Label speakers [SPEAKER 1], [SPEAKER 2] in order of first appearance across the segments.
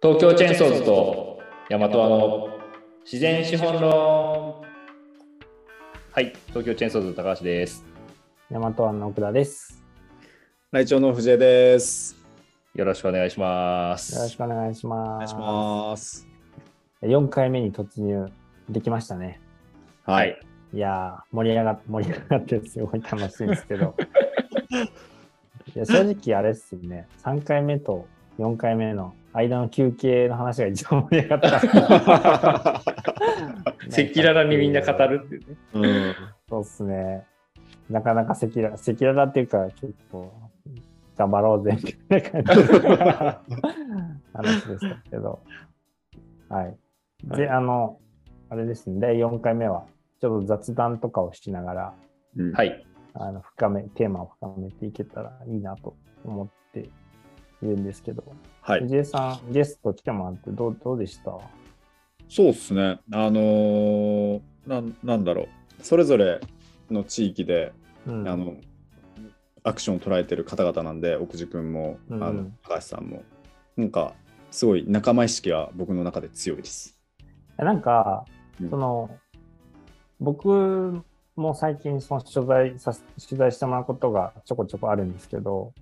[SPEAKER 1] 東京チェーンソーズと大和の自然資本論はい東京チェーンソーズの高橋です
[SPEAKER 2] 大和湾の奥田です。
[SPEAKER 3] 内調の藤江です。
[SPEAKER 1] よろしくお願いします
[SPEAKER 2] よろしくお願いし
[SPEAKER 3] お
[SPEAKER 2] ます。
[SPEAKER 3] 願いします。
[SPEAKER 2] 4回目に突入できましたね。
[SPEAKER 1] はい
[SPEAKER 2] いやー、盛り上が盛り上がってすごい楽しいんですけど。いや正直あれっすよね。3回目と4回目の間の休憩の話が一番盛り上がった。
[SPEAKER 1] 赤裸々にみんな語るっていうね
[SPEAKER 3] うん、
[SPEAKER 2] そうっすね。なかなか赤裸赤裸々っていうか、結構、頑張ろうぜみたいな感じの話でしたけど。はい。で、
[SPEAKER 3] はい
[SPEAKER 2] あの、あれですね、第4回目は、ちょっと雑談とかをしながら、
[SPEAKER 3] うん
[SPEAKER 1] はい
[SPEAKER 2] あの深め、テーマを深めていけたらいいなと思っているんですけど、
[SPEAKER 3] はい。
[SPEAKER 2] 藤江さん、ゲスト来てもらってどうどうでした？
[SPEAKER 3] そうですね。あのーなん、なんだろう。それぞれの地域で、
[SPEAKER 2] うん
[SPEAKER 3] あの、アクションを捉えてる方々なんで、奥地君も、
[SPEAKER 2] うん
[SPEAKER 3] あの高橋さんも、なんか、すごい仲間意識は僕の中で強いです。
[SPEAKER 2] なんか、
[SPEAKER 3] うん
[SPEAKER 2] その、僕も最近その取材させ取材してもらうことがちょこちょこあるんですけど、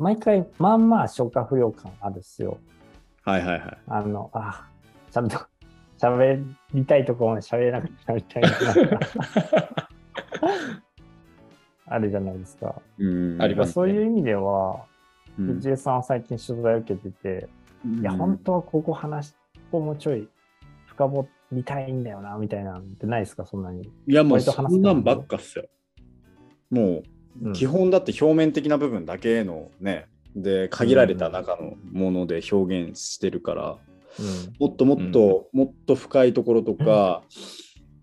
[SPEAKER 2] 毎回まあまあ消化不良感あるっすよ。
[SPEAKER 3] はいはいはい。
[SPEAKER 2] あの、あ、ちゃんと 喋りたいところまで喋れなくなるみたいな。あるじゃないですか。
[SPEAKER 3] うん
[SPEAKER 1] ありますね
[SPEAKER 2] そういう意味では、
[SPEAKER 3] うん
[SPEAKER 2] 藤江さんは最近取材を受けてて、いや、本当はここ話、ここもうちょい深掘りたいんだよな、みたいなのってないですか、そんなに。
[SPEAKER 3] いやもうそんなんばっかっすよ。も
[SPEAKER 2] うん
[SPEAKER 3] う基本だって表面的な部分だけのね、で限られた中のもので表現してるから、
[SPEAKER 2] うん。
[SPEAKER 3] もっともっと、もっと深いところとか、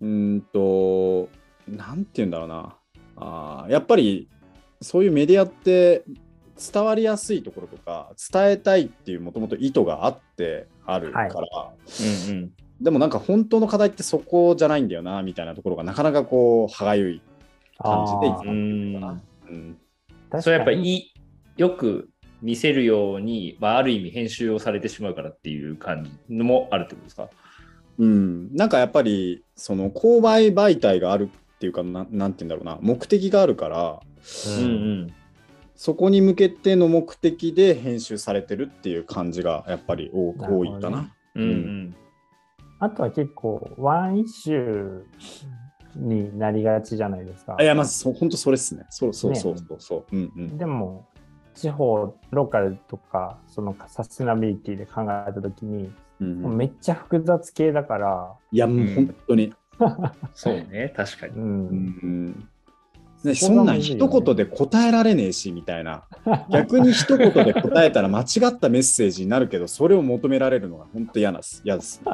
[SPEAKER 3] うーんと、なんて言うんだろうな。あーやっぱりそういうメディアって伝わりやすいところとか伝えたいっていうもともと意図があってあるから、
[SPEAKER 1] うんうん。
[SPEAKER 3] でもなんか本当の課題ってそこじゃないんだよなみたいなところがなかなかこう歯がゆい感じでいつも
[SPEAKER 2] あー
[SPEAKER 1] うん。
[SPEAKER 3] かな。うん。
[SPEAKER 1] それやっぱ
[SPEAKER 2] 確かに。
[SPEAKER 1] いいよく見せるように、まあ、ある意味編集をされてしまうからっていう感じのもあるってことですか？
[SPEAKER 3] うん、なんかやっぱりその購買媒体があるっていうかななんて言うんだろうな。目的があるから
[SPEAKER 1] うんうん。
[SPEAKER 3] そこに向けての目的で編集されてるっていう感じがやっぱり多多いかな。
[SPEAKER 1] うん。うん。
[SPEAKER 2] あとは結構、ワンイッシュになりがちじゃないですか
[SPEAKER 3] あ。いやまずそ本当それっすね。そうそう
[SPEAKER 2] ね
[SPEAKER 3] そうそうそう。うんうん。
[SPEAKER 2] でも、地方、ローカルとか、そのサステナビリティで考えたときに、
[SPEAKER 3] うんうん
[SPEAKER 2] めっちゃ複雑系だから、
[SPEAKER 3] いやもう本当に。
[SPEAKER 1] そうね確かに
[SPEAKER 2] う。
[SPEAKER 3] うんんね、
[SPEAKER 2] そ
[SPEAKER 3] んなん一言で答えられねえしみたいな 逆に一言で答えたら間違ったメッセージになるけどそれを求められるのが本当嫌です嫌です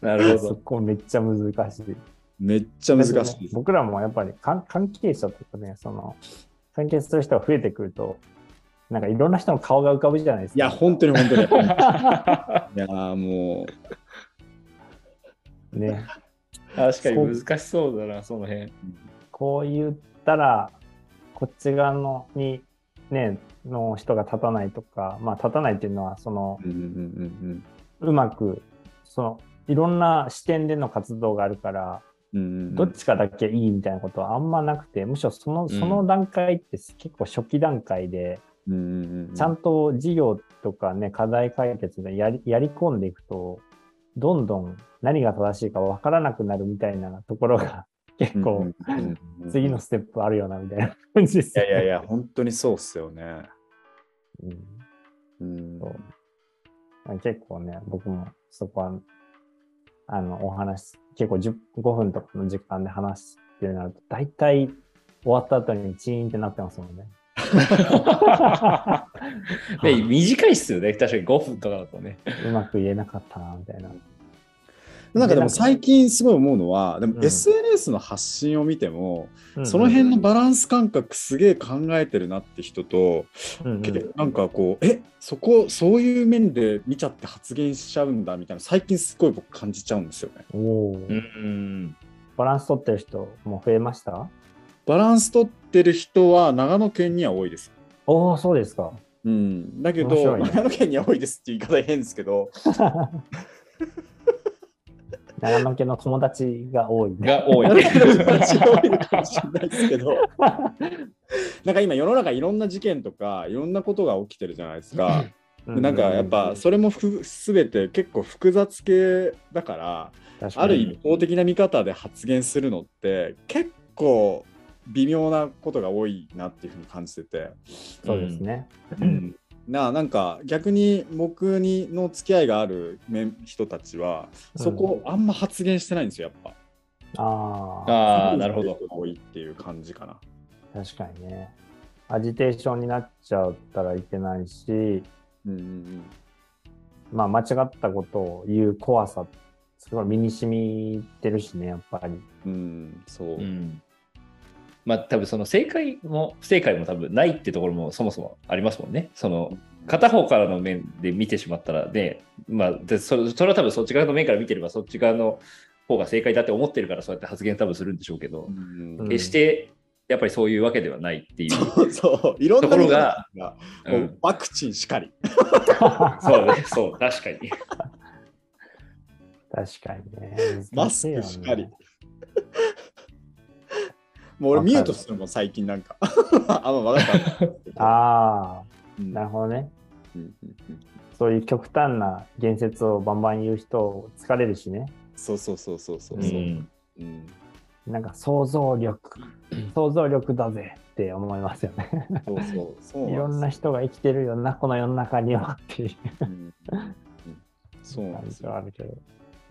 [SPEAKER 1] なるほど。
[SPEAKER 2] そこめっちゃ難しい。
[SPEAKER 3] めっちゃ難しい
[SPEAKER 2] ね僕らもやっぱり関関係者とかね、その、関係する人が増えてくると、なんかいろんな人の顔が浮かぶじゃないですか。
[SPEAKER 3] いや本当に本当に いやも
[SPEAKER 2] ね。
[SPEAKER 1] 確かに難しそうだな、その辺。
[SPEAKER 2] こう言ったら、こっち側のに、ね、の人が立たないとか、まあ立たないっていうのは、その
[SPEAKER 3] う、うんうんうん
[SPEAKER 2] うまく、その、いろんな視点での活動があるから、どっちかだけいいみたいなことはあんまなくて、むしろその、その段階って結構初期段階で、ちゃんと事業とかね、課題解決でやりやり込んでいくと、どんどん何が正しいか分からなくなるみたいなところが 結構次のステップあるよなみたいな 感じですよ
[SPEAKER 3] いやいやいや本当にそうっすよね。
[SPEAKER 2] うん。
[SPEAKER 3] うん。
[SPEAKER 2] 結構ね、僕もそこは、あの、お話、結構10 5分とかの時間で話すっていうなると、大体終わった後にチーンってなってますもんね。
[SPEAKER 1] ね短いっすよね、確かに5分とかだとね。
[SPEAKER 2] うまく言えなかったな、みたいな。
[SPEAKER 3] なんかでも最近すごい思うのはでも
[SPEAKER 2] うん
[SPEAKER 3] SNS の発信を見ても、
[SPEAKER 2] うん
[SPEAKER 3] その辺のバランス感覚すげえ考えてるなって人と、
[SPEAKER 2] うんうん
[SPEAKER 3] けなんかこうえそこそういう面で見ちゃって発言しちゃうんだみたいな最近すごい僕感じちゃうんですよね。
[SPEAKER 2] おー
[SPEAKER 1] うんうん。
[SPEAKER 2] バランス取ってる人も増えました？
[SPEAKER 3] バランス取ってる人は長野県には多いです。
[SPEAKER 2] おお、そうですか。
[SPEAKER 3] うん、だけど、
[SPEAKER 2] ね
[SPEAKER 3] 長野県には多いですっていう言い方変ですけど、
[SPEAKER 2] 長野県の友達が多い、ね。
[SPEAKER 1] が多い。
[SPEAKER 3] 友達が多いのかもしれないですけど、なんか今世の中いろんな事件とかいろんなことが起きてるじゃないですか。でなんかやっぱそれもふ全て結構複雑系だから、ある意味法的な見方で発言するのって結構微妙なことが多いなっていうふうに感じてて、
[SPEAKER 2] そうですね。
[SPEAKER 3] うん、ななんか逆に僕にの付き合いがある面人たちはそこあんま発言してないんですよやっぱ。
[SPEAKER 2] ああ、
[SPEAKER 1] ああ、なるほど。
[SPEAKER 3] 多いっていう感じかな。
[SPEAKER 2] 確かにね。アジテーションになっちゃったらいけないし、
[SPEAKER 3] うんうん
[SPEAKER 2] まあ間違ったことを言う怖さ、すごい身に染みてるしね、やっぱり。
[SPEAKER 3] うん、うん、そう。
[SPEAKER 1] うん。まあ多分その正解も不正解も多分ないってところもそもそもありますもんね。その片方からの面で見てしまったらね、まあでそれそれは多分そっち側の面から見てればそっち側の方が正解だって思ってるからそうやって発言多分するんでしょうけど
[SPEAKER 3] う、ん
[SPEAKER 2] うん
[SPEAKER 1] 決してやっぱりそういうわけではないっていう。
[SPEAKER 3] そうそういろんな
[SPEAKER 1] ところがう
[SPEAKER 3] んワクチンしかり。
[SPEAKER 1] そうね、そう、確かに。
[SPEAKER 2] 確かにね。
[SPEAKER 3] マスクしかり。もう俺ミュートするもん最近なんか。あ、まあ分かった。
[SPEAKER 2] あ
[SPEAKER 3] うん
[SPEAKER 2] あ、なるほどね。
[SPEAKER 3] うんうんうん
[SPEAKER 2] そういう極端な言説をバンバン言う人疲れるしね。
[SPEAKER 3] そうそうそうそうそうう。
[SPEAKER 1] ん、
[SPEAKER 3] うん
[SPEAKER 2] なんか想像力、想像力だぜって思いますよね。
[SPEAKER 3] そうそうそう
[SPEAKER 2] いろんな
[SPEAKER 3] な
[SPEAKER 2] 人が生きてるよな、この世の中にはっていう。
[SPEAKER 3] うんうんそうなんですよ
[SPEAKER 2] はあるけど。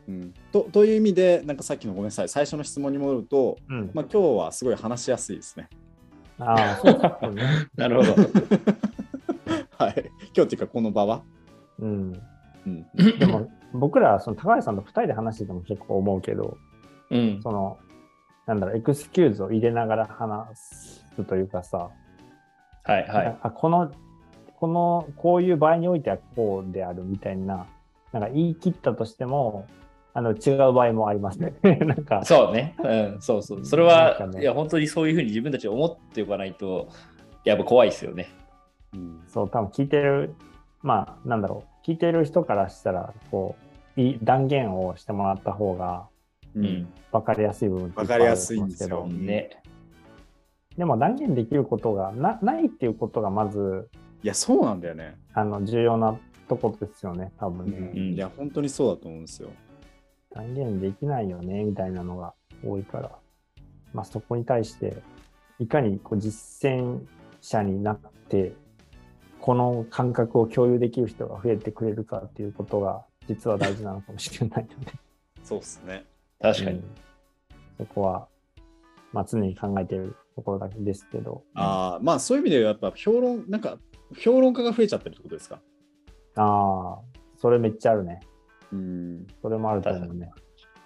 [SPEAKER 3] うんとという意味で、なんかさっきのごめんなさい、最初の質問に戻ると、
[SPEAKER 2] うん。
[SPEAKER 3] まあ、今日はすごい話しやすいですね。
[SPEAKER 2] ああ、そうだね。
[SPEAKER 1] なるほど。
[SPEAKER 3] はい。今日っていうか、この場は？
[SPEAKER 2] うん。
[SPEAKER 3] うん、
[SPEAKER 2] でも、僕ら、その高橋さんと2人で話してても結構思うけど、
[SPEAKER 1] うん、
[SPEAKER 2] その、なんだろう、エクスキューズを入れながら話すというかさ、
[SPEAKER 1] はいはい。
[SPEAKER 2] あこの、この、こういう場合においてはこうであるみたいな、なんか言い切ったとしても、あの違う場合もありますね。なんか、
[SPEAKER 1] そうね、うん、そうそう。それは、
[SPEAKER 2] かね
[SPEAKER 1] いや、本当にそういうふうに自分たち思っておかないと、やっぱ怖いですよね。
[SPEAKER 3] うん
[SPEAKER 2] そう、多分聞いてる、まあ、なんだろう、聞いてる人からしたら、こう、いい断言をしてもらった方が
[SPEAKER 3] う
[SPEAKER 1] うんん。
[SPEAKER 2] 分かりやすい部分っていっぱ
[SPEAKER 3] わかりやすいんですよ
[SPEAKER 1] ね。
[SPEAKER 2] どでも断言できることがなないっていうことがまず、
[SPEAKER 3] いや、そうなんだよね。
[SPEAKER 2] あの、重要なとこですよね、多分ね。
[SPEAKER 3] うんいや、本当にそうだと思うんですよ。
[SPEAKER 2] 断言できないよね、みたいなのが多いから、まあ、そこに対して、いかにこう実践者になって、この感覚を共有できる人が増えてくれるかっていうことが、実は大事なのかもしれないよね。
[SPEAKER 3] そうっすね。
[SPEAKER 1] 確かに。
[SPEAKER 2] うんそこは、まあ、常に考えているところだけですけど、
[SPEAKER 3] ああ、まあそういう意味でやっぱ評論、なんか評論家が増えちゃってるってことですか？
[SPEAKER 2] ああ、それめっちゃあるね。
[SPEAKER 3] うん。
[SPEAKER 2] それもあると思うね。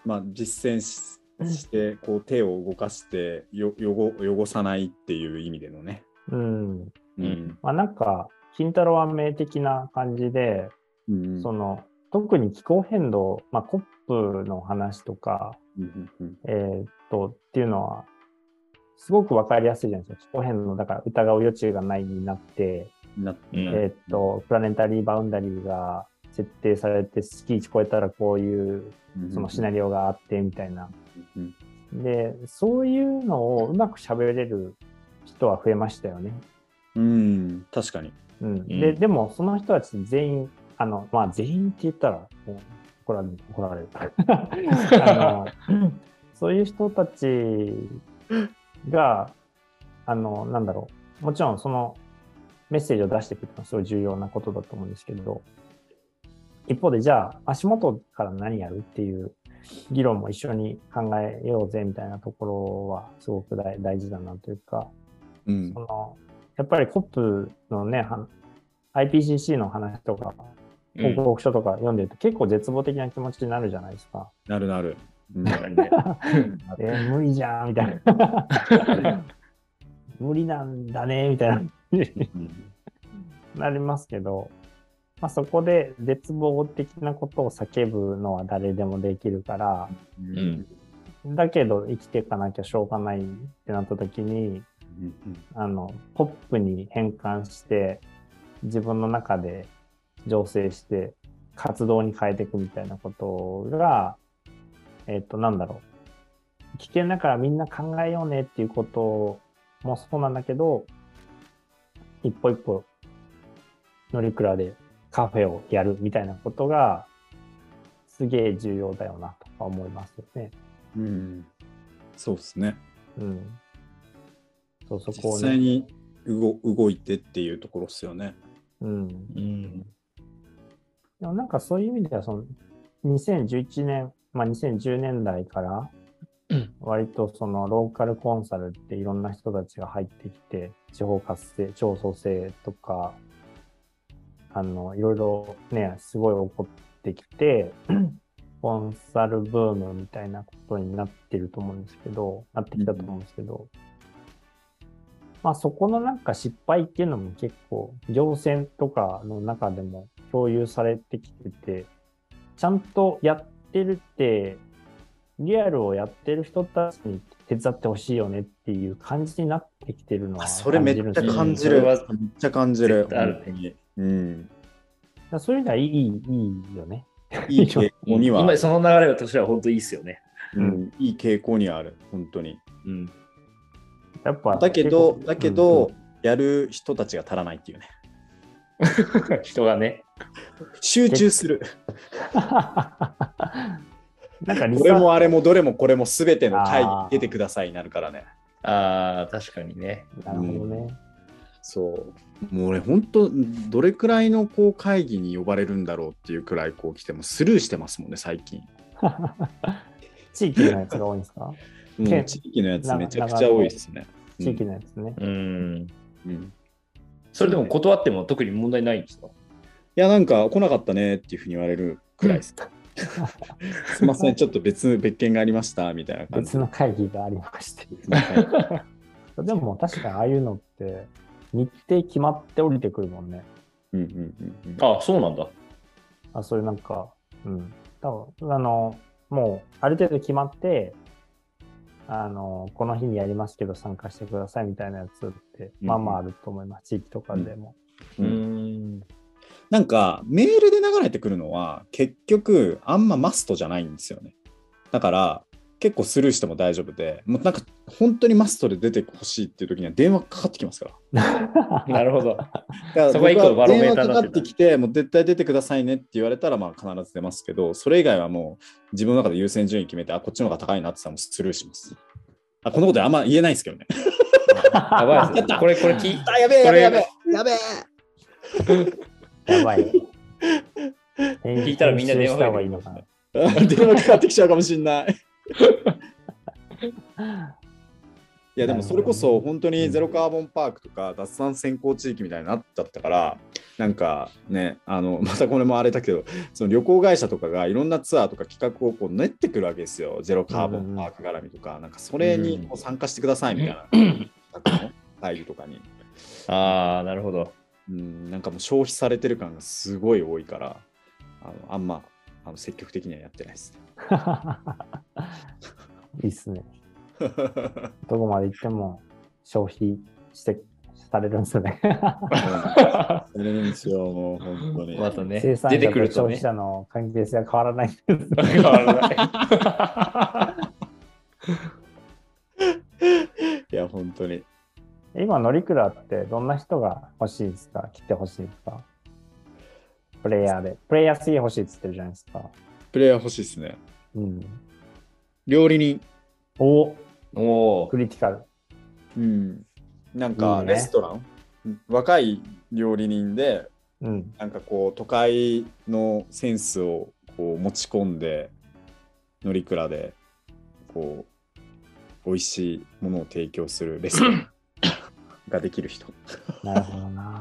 [SPEAKER 3] まあ実践しして、こう手を動かしてよ汚汚さないっていう意味でのね。
[SPEAKER 2] うん。
[SPEAKER 1] うん
[SPEAKER 2] まあ、なんか、金太郎は名的な感じで、
[SPEAKER 3] うん
[SPEAKER 2] その、特に気候変動、まあ、コップの話とか、えーっと、っていうのは、すごくわかりやすいじゃないですか。気候変動だから疑う余地がないになって、
[SPEAKER 3] うんな
[SPEAKER 1] うん
[SPEAKER 2] えーっと、プラネタリーバウンダリーが設定されて、スキー値超えたらこういう、そのシナリオがあって、みたいな。
[SPEAKER 3] うん
[SPEAKER 2] で、そういうのをうまく喋れる人は増えましたよね。
[SPEAKER 3] うん、確かに。
[SPEAKER 2] うん。で、でも、その人たち全員、あの、まあ、全員って言ったら、もう怒られる。怒られるあのそういう人たちが、あの、なんだろう。もちろん、そのメッセージを出してくるのはすごい重要なことだと思うんですけど、一方で、じゃあ、足元から何やるっていう議論も一緒に考えようぜみたいなところは、すごく大大事だなというか、
[SPEAKER 3] うん。
[SPEAKER 2] そのやっぱり COP のね、は IPCC の話とか、
[SPEAKER 1] うん。
[SPEAKER 2] 報告書とか読んでると結構絶望的な気持ちになるじゃないですか。
[SPEAKER 3] なるなる。
[SPEAKER 2] えー無理じゃんみたいな。無理なんだねみたいな。なりますけど、まあ、そこで絶望的なことを叫ぶのは誰でもできるから、
[SPEAKER 3] うん。
[SPEAKER 2] だけど生きていかなきゃしょうがないってなった時に、
[SPEAKER 3] うん
[SPEAKER 2] あの、ポップに変換して、自分の中で醸成して活動に変えていくみたいなことが、えっ、と、なんだろう。危険だからみんな考えようねっていうこともそうなんだけど、一歩一歩乗り倉でカフェをやるみたいなことが、すげえ重要だよなとか思いますよね。
[SPEAKER 3] うん。そうですね。
[SPEAKER 2] うん。そう、そこを
[SPEAKER 3] 実際
[SPEAKER 2] ね。
[SPEAKER 3] に動動いてっていうところですよね。
[SPEAKER 2] うん。
[SPEAKER 1] うん。
[SPEAKER 2] でもなんかそういう意味では、その2011年、まあ2010年代から
[SPEAKER 1] うん、
[SPEAKER 2] 割とそのローカルコンサルっていろんな人たちが入ってきて、地方活性、超創生とか、あの、いろいろね、すごい起こってきて、コンサルブームみたいなことになってると思うんですけど、なってきたと思うんですけど、まあそこのなんか失敗っていうのも結構行政とかの中でも共有されてきてて、ちゃんとやってるって、リアルをやってる人たちに手伝ってほしいよねっていう感じになってきてるのは
[SPEAKER 3] あそれめっちゃ
[SPEAKER 2] 感
[SPEAKER 3] 感じる。
[SPEAKER 1] それは
[SPEAKER 3] めっちゃ感じる
[SPEAKER 1] 絶。対ある
[SPEAKER 3] うん。
[SPEAKER 2] だそういう意味ではいい、いいよね。
[SPEAKER 3] いい傾向には、
[SPEAKER 1] 今その流れとしては本当いいですよね。
[SPEAKER 3] うん、いい傾向にはある。本当に。
[SPEAKER 1] うん。
[SPEAKER 2] やっぱ。
[SPEAKER 3] だけど、だけど、、やる人たちが足らないっていうね。
[SPEAKER 1] 人がね。
[SPEAKER 3] 集中する。
[SPEAKER 2] う んなんかリ
[SPEAKER 3] こ
[SPEAKER 2] サ
[SPEAKER 3] れもあれもどれもこれも全ての会議出てくださいになるからね。
[SPEAKER 1] ああ、確かにね。
[SPEAKER 2] なるほどね。
[SPEAKER 3] そう。もう俺、本当どれくらいのこう会議に呼ばれるんだろうっていうくらいこう来てもスルーしてますもんね、最近。
[SPEAKER 2] 地域のやつが多いんですか？
[SPEAKER 3] も
[SPEAKER 2] け
[SPEAKER 3] う地域のやつめちゃくちゃ多いですね。
[SPEAKER 2] 地域のやつね。
[SPEAKER 1] うん。
[SPEAKER 3] うん
[SPEAKER 1] それでも断っても特に問題ないんですか？
[SPEAKER 3] いや、なんか来なかったねっていうふうに言われるくらいです。すいません、ちょっと別別件がありましたみたいな感じ
[SPEAKER 2] 別の会議がありまして。
[SPEAKER 3] は
[SPEAKER 2] でも確かにああいうのって日程決まって降りてくるもんね。
[SPEAKER 3] いうんうんうんうん
[SPEAKER 1] あそうなんだ。
[SPEAKER 2] あそういうなんか、うん。多分あの、もうある程度決まって、あの、この日にやりますけど参加してくださいみたいなやつって、
[SPEAKER 3] うん
[SPEAKER 2] まあまああると思います。地域とかでも。
[SPEAKER 3] う
[SPEAKER 1] うんん。
[SPEAKER 3] なんかメールで流れてくるのは結局あんまマストじゃないんですよね。だから結構スルーしても大丈夫で、もうなんか本当にマストで出てほしいっていう時には電話かかってきますから。
[SPEAKER 1] なるほど。
[SPEAKER 3] だから
[SPEAKER 1] そこが一個のバロメーター
[SPEAKER 3] かかってきて、もう絶対出てくださいねって言われたら、まあ必ず出ますけど、それ以外はもう自分の中で優先順位決めて、あ、こっちの方が高いなって言ったらもうスルーします。あ、このことあんま言えないですけどね。
[SPEAKER 1] やばいですね。これ、これ聞い
[SPEAKER 3] あ、やべえ、やべえ、やべえ、やべえ。
[SPEAKER 2] やばい。
[SPEAKER 1] 聞いたらみんな電話
[SPEAKER 2] 編集した方がいいのかな。
[SPEAKER 3] 電話かかってきちゃうかもしんない。いやでもそれこそ本当にゼロカーボンパークとか脱炭先行地域みたいになっちゃったからなんかねあの またこれもあれだけどその旅行会社とかがいろんなツアーとか企画をこう練ってくるわけですよ。ゼロカーボンパーク絡みとか。なんかそれにこう参加してくださいみたいな。会議とかに。
[SPEAKER 1] ああ、なるほど。
[SPEAKER 3] うんなんかもう消費されてる感がすごい多いからあのあんまあの積極的にはやってないですね。
[SPEAKER 2] いいっすね。どこまで行っても消費して、されるんですね。
[SPEAKER 3] されるんですよもう本当に。
[SPEAKER 1] またね、
[SPEAKER 2] 生産
[SPEAKER 1] 出て
[SPEAKER 2] 者と消費。者の関係性は変わらないんです。
[SPEAKER 1] 変わらない
[SPEAKER 3] いや本当に。
[SPEAKER 2] 今、乗鞍ってどんな人が欲しいですか？来て欲しいですか？プレイヤーで。プレイヤー次欲しいって言ってるじゃないですか。
[SPEAKER 3] プレイヤー欲しいですね。
[SPEAKER 2] うん。
[SPEAKER 3] 料理人。
[SPEAKER 2] お
[SPEAKER 1] おお
[SPEAKER 2] クリティカル。
[SPEAKER 3] うん。なん
[SPEAKER 2] い
[SPEAKER 3] か
[SPEAKER 2] いね
[SPEAKER 3] レストラン、うん若い料理人で、
[SPEAKER 2] うん。
[SPEAKER 3] なんかこう都会のセンスをこう持ち込んで、乗り倉で、こう、美味しいものを提供するレストランができる人。
[SPEAKER 2] なるほどな。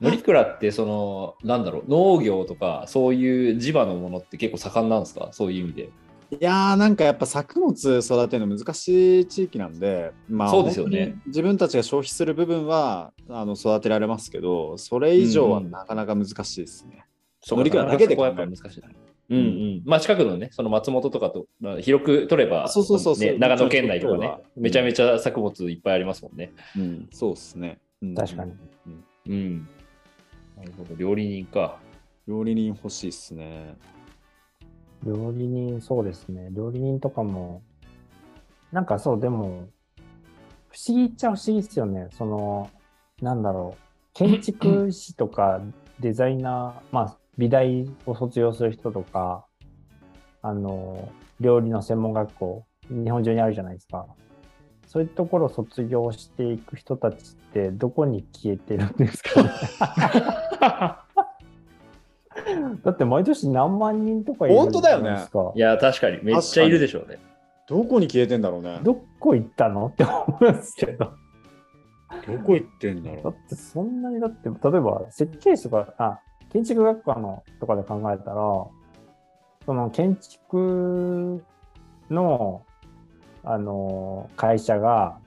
[SPEAKER 1] 乗鞍って、その、なんだろう、農業とか、そういう地場のものって結構盛んなんですか？そういう意味で。
[SPEAKER 3] いやーなんかやっぱ作物育てるの難しい地域なんで、まあ、
[SPEAKER 1] そうですよね
[SPEAKER 3] 自分たちが消費する部分はあの育てられますけど、それ以上は
[SPEAKER 1] うんうん
[SPEAKER 3] なかなか難しいですね。
[SPEAKER 1] そう
[SPEAKER 3] 乗鞍だけで
[SPEAKER 1] そこはやっぱ難しいな。うんうん。まあ近くのね、その松本とかと、まあ広く取れば、
[SPEAKER 3] そうそうそうそう
[SPEAKER 1] ね長野県内とかねめちゃめちゃ作物いっぱいありますもんね。
[SPEAKER 3] うん、そうですね。うん
[SPEAKER 2] 確かに。
[SPEAKER 1] うん。なるほど、料理人か。
[SPEAKER 3] 料理人欲しいっすね。
[SPEAKER 2] 料理人、そうですね。料理人とかも、なんかそう、でも、不思議っちゃ不思議ですよね。その、なんだろう。建築士とかデザイナー、まあ、美大を卒業する人とか、あの、料理の専門学校、日本中にあるじゃないですか。そういうところを卒業していく人たちって、どこに消えてるんですかね？だって毎年何万人とかいる
[SPEAKER 3] 本当だよね
[SPEAKER 2] じゃないですか
[SPEAKER 1] いや、確かに、めっちゃいるでしょうね。
[SPEAKER 3] どこに消えてんだろうね。
[SPEAKER 2] どこ行ったのって思うんですけど。
[SPEAKER 3] どこ行ってんだ
[SPEAKER 2] だってそんなにだって、例えば設計士とか、あ、建築学科のとかで考えたら、その建築の、あの、会社が